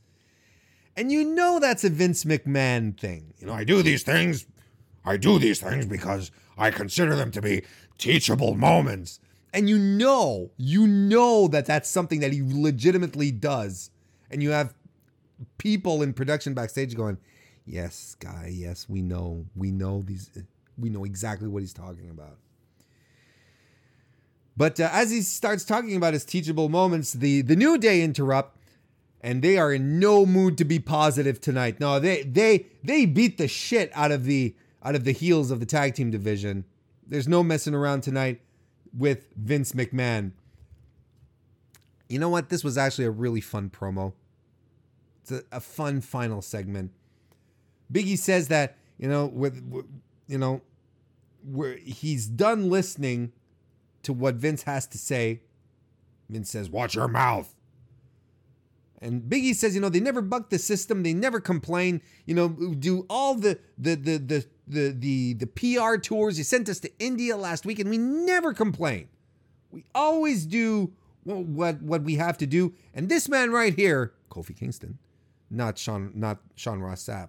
And you know that's a Vince McMahon thing. You know, I do these things. I do these things because I consider them to be teachable moments. And you know, you know that that's something that he legitimately does. And you have people in production backstage going, "Yes, guy, yes, we know. We know these we know exactly what he's talking about." But uh, as he starts talking about his teachable moments, the the New Day interrupt, and they are in no mood to be positive tonight. No, they they they beat the shit out of the out of the heels of the tag team division. There's no messing around tonight with Vince McMahon. You know what? This was actually a really fun promo. It's a, a fun final segment. Biggie says that you know with, with you know where he's done listening to what Vince has to say. Vince says, Watch your mouth. And Biggie says, you know, they never buck the system, they never complain, you know, do all the the the the the the, the PR tours. You sent us to India last week and we never complain. We always do what what we have to do. And this man right here, Kofi Kingston, not Sean not Sean Ross Sapp,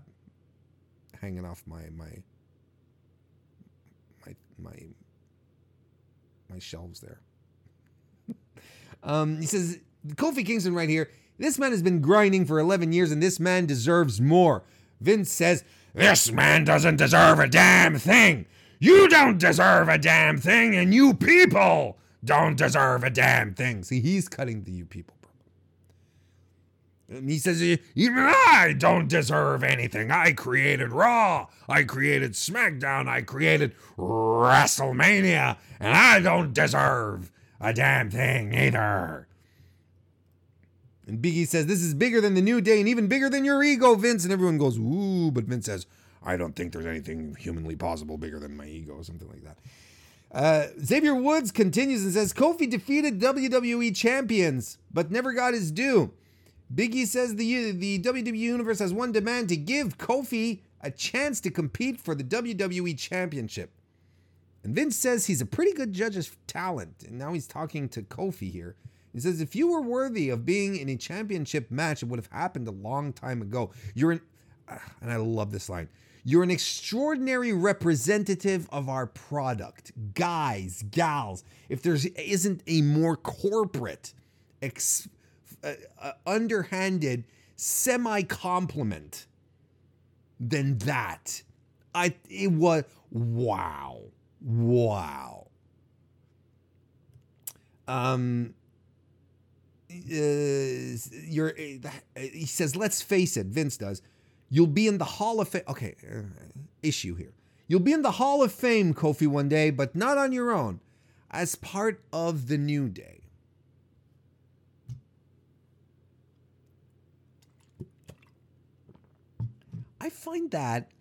hanging off my my my my my shelves there. [laughs] um, he says Kofi Kingston right here. This man has been grinding for 11 years, and this man deserves more. Vince says This man doesn't deserve a damn thing. You don't deserve a damn thing, and you people don't deserve a damn thing. See, he's cutting the you people. And he says, even I don't deserve anything. I created Raw. I created SmackDown. I created WrestleMania. And I don't deserve a damn thing either. And Biggie says, This is bigger than the New Day and even bigger than your ego, Vince. And everyone goes, Ooh. But Vince says, I don't think there's anything humanly possible bigger than my ego, or something like that. Uh, Xavier Woods continues and says, Kofi defeated WWE champions, but never got his due. Biggie says the, the WWE Universe has one demand to give Kofi a chance to compete for the WWE Championship. And Vince says he's a pretty good judge of talent. And now he's talking to Kofi here. He says, if you were worthy of being in a championship match, it would have happened a long time ago. You're an, [sighs] and I love this line, you're an extraordinary representative of our product. Guys, gals, if there isn't a more corporate, ex, uh, uh, underhanded semi compliment than that. I it was wow. Wow. Um uh, you're uh, he says let's face it Vince does you'll be in the hall of fame okay uh, issue here you'll be in the hall of fame Kofi one day but not on your own as part of the new day I find that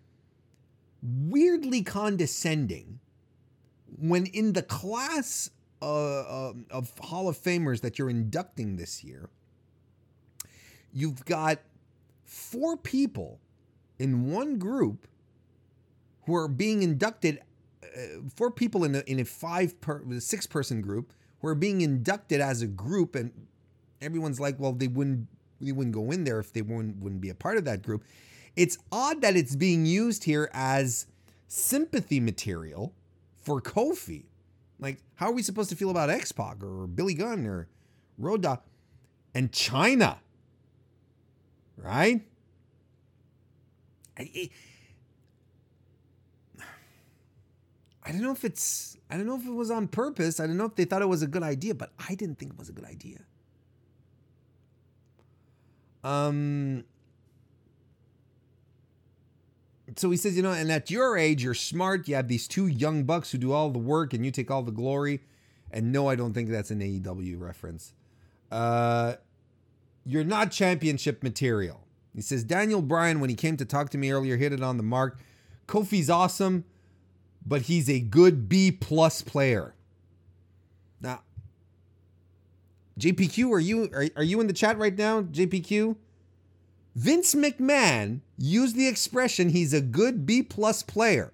weirdly condescending when in the class uh, uh, of Hall of Famers that you're inducting this year, you've got four people in one group who are being inducted. Uh, four people in a, in a five per six person group who are being inducted as a group, and everyone's like, well, they wouldn't they wouldn't go in there if they wouldn't wouldn't be a part of that group. It's odd that it's being used here as sympathy material for Kofi. Like, how are we supposed to feel about X Pac or Billy Gunn or Road and Chyna? Right? I, I don't know if it's, I don't know if it was on purpose. I don't know if they thought it was a good idea, but I didn't think it was a good idea. Um, so he says, you know, and at your age, you're smart. You have these two young bucks who do all the work and you take all the glory. And no, I don't think that's an AEW reference. Uh, you're not championship material. He says, Daniel Bryan, when he came to talk to me earlier, hit it on the mark. Kofi's awesome, but he's a good B plus player. Now, JPQ, are you are, are you in the chat right now, JPQ? Vince McMahon used the expression he's a good B plus player.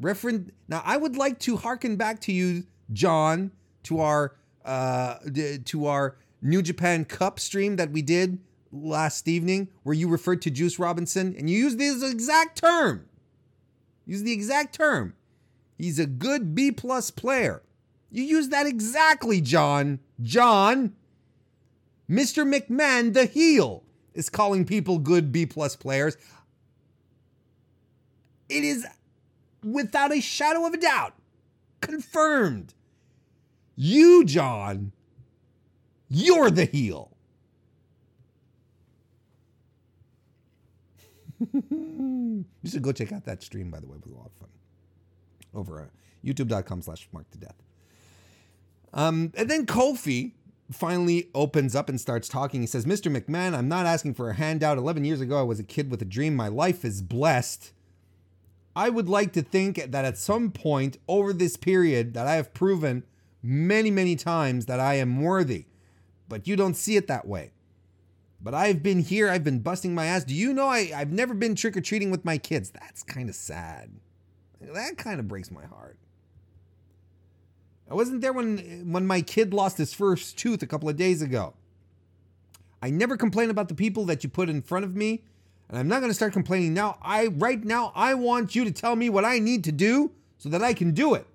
Reference now I would like to hearken back to you, John, to our uh to our New Japan Cup stream that we did last evening, where you referred to Juice Robinson and you used this exact term. Use the exact term. He's a good B plus player. You use that exactly, John. John. Mr. McMahon, the heel, is calling people good B plus players. It is without a shadow of a doubt confirmed. You, John, you're the heel. [laughs] you should go check out that stream, by the way. It was a lot of fun. Over at youtube.com slash Smark to death. Um, and then Kofi finally opens up and starts talking. He says, Mr. McMahon, I'm not asking for a handout. 11 years ago, I was a kid with a dream. My life is blessed. I would like to think that at some point over this period that I have proven many, many times that I am worthy. But you don't see it that way. But I've been here, I've been busting my ass. Do you know I, I've never been trick or treating with my kids? That's kind of sad. That kind of breaks my heart. I wasn't there when when my kid lost his first tooth a couple of days ago. I never complain about the people that you put in front of me, and I'm not going to start complaining now. I right now I want you to tell me what I need to do so that I can do it.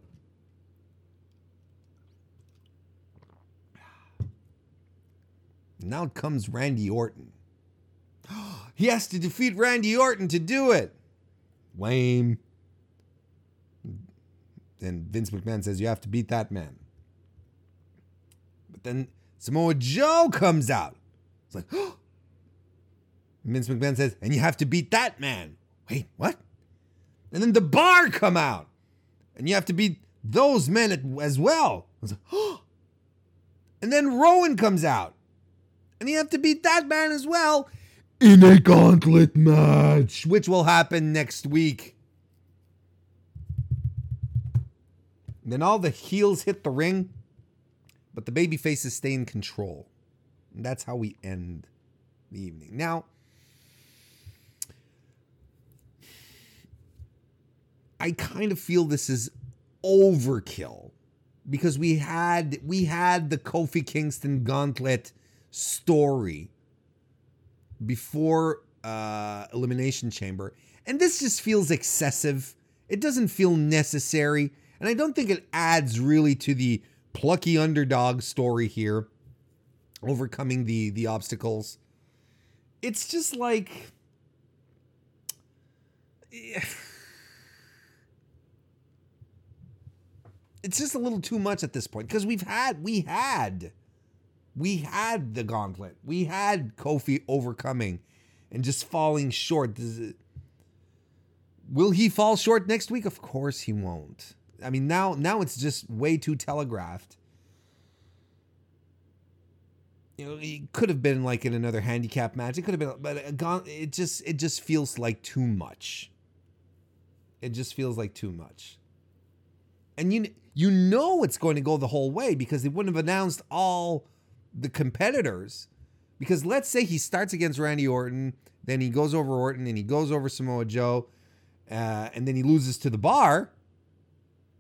Now comes Randy Orton. [gasps] he has to defeat Randy Orton to do it. Lame. And Vince McMahon says you have to beat that man. But then Samoa Joe comes out. It's like, oh. Vince McMahon says, and you have to beat that man. Wait, what? And then the bar come out. And you have to beat those men as well. I was like, oh. And then Rowan comes out. And you have to beat that man as well in a gauntlet match, which will happen next week. Then all the heels hit the ring, but the baby faces stay in control. And that's how we end the evening. Now, I kind of feel this is overkill because we had we had the Kofi Kingston gauntlet story before uh, Elimination Chamber, and this just feels excessive. It doesn't feel necessary, and I don't think it adds really to the plucky underdog story here, overcoming the the obstacles. It's just like. [sighs] It's just a little too much at this point because we've had we had we had the gauntlet. We had Kofi overcoming and just falling short. Will he fall short next week? Of course he won't. I mean, now now it's just way too telegraphed. You know, it could have been like in another handicap match. It could have been, but it just it just feels like too much. It just feels like too much. And you you know it's going to go the whole way because they wouldn't have announced all the competitors. Because let's say he starts against Randy Orton, then he goes over Orton, and he goes over Samoa Joe, uh, and then he loses to the bar.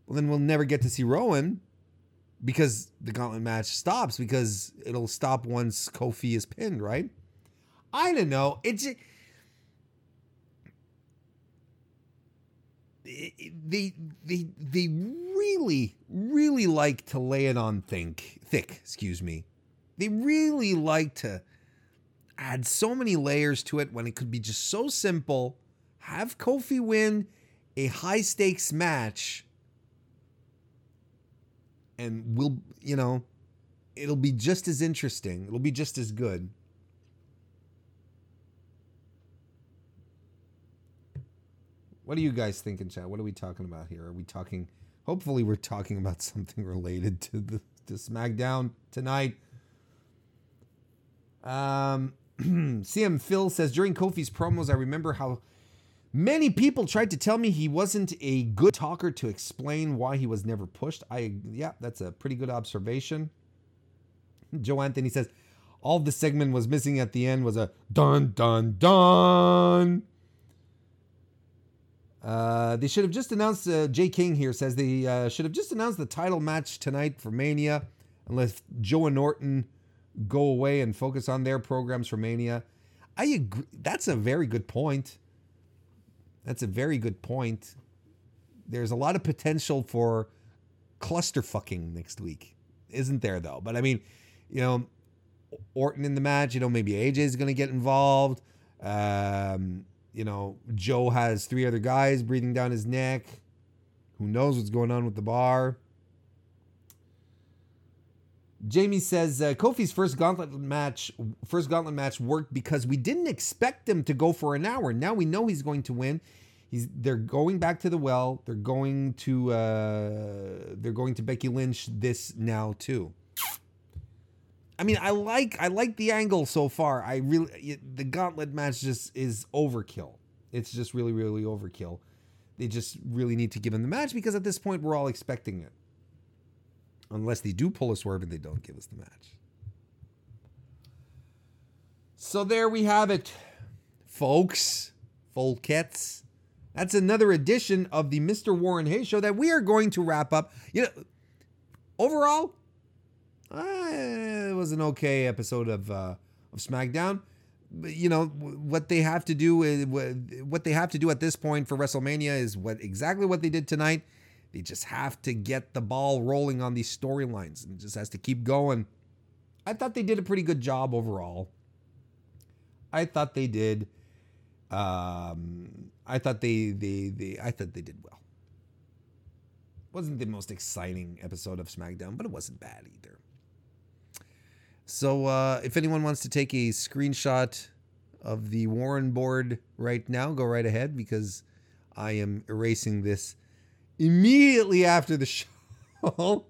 Well, then we'll never get to see Rowan because the gauntlet match stops because it'll stop once Kofi is pinned, right? I don't know. It's they they they really really like to lay it on think thick, excuse me. They really like to add so many layers to it when it could be just so simple. Have Kofi win a high stakes match, and we'll, you know, it'll be just as interesting. It'll be just as good. What are you guys thinking, chat? What are we talking about here? Are we talking? Hopefully, we're talking about [laughs] something related to the to SmackDown tonight. Um, [clears throat] CM Phil says during Kofi's promos, I remember how many people tried to tell me he wasn't a good talker to explain why he was never pushed. I yeah, that's a pretty good observation. Joe Anthony says all the segment was missing at the end was a dun dun dun. Uh, they should have just announced. Uh, Jay King here says they uh, should have just announced the title match tonight for Mania, unless Joe and Orton go away and focus on their programs for Mania. I agree. That's a very good point. That's a very good point. There's a lot of potential for cluster fucking next week, isn't there? Though, but I mean, you know, Orton in the match. You know, maybe AJ is going to get involved. Um, you know, Joe has three other guys breathing down his neck. Who knows what's going on with the bar? Jamie says uh, Kofi's first gauntlet match, first gauntlet match worked because we didn't expect him to go for an hour. Now we know he's going to win. He's they're going back to the well. They're going to uh, they're going to Becky Lynch this now too. I mean, I like I like the angle so far. I really the gauntlet match just is overkill. It's just really really overkill. They just really need to give him the match because at this point we're all expecting it. Unless they do pull a swerve and they don't give us the match. So there we have it, folks, folkets. That's another edition of the Mr. Warren Hayes show that we are going to wrap up. You know, overall, uh, it was an okay episode of uh, of SmackDown. But, you know what they have to do is what they have to do at this point for WrestleMania is what exactly what they did tonight. They just have to get the ball rolling on these storylines and it just has to keep going. I thought they did a pretty good job overall. I thought they did. Um, I thought they, they they I thought they did well. Wasn't the most exciting episode of SmackDown, but it wasn't bad either. So uh, if anyone wants to take a screenshot of the Warren board right now, go right ahead because I am erasing this immediately after the [laughs] show.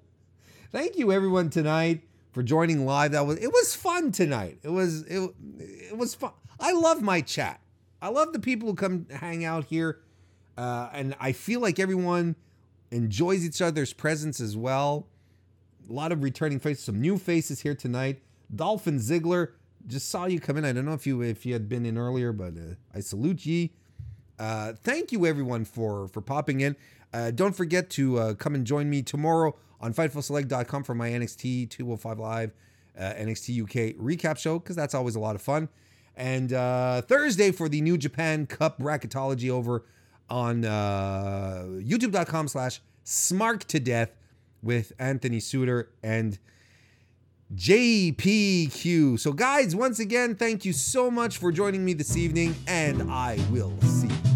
Thank you everyone tonight for joining live. That was it was fun tonight. It was it, it was fun. I love my chat. I love the people who come hang out here. Uh, and I feel like everyone enjoys each other's presence as well. A lot of returning faces, some new faces here tonight. Dolphin Ziggler just saw you come in. I don't know if you if you had been in earlier, but uh, I salute ye. Uh, thank you everyone for for popping in. Uh, don't forget to uh, come and join me tomorrow on FightfulSelect.com for my NXT 205 Live uh, NXT UK recap show because that's always a lot of fun. And uh, Thursday for the New Japan Cup bracketology over on uh, YouTube.com slash Smark to Death with Anthony Suter and JPQ. So, guys, once again, thank you so much for joining me this evening, and I will see you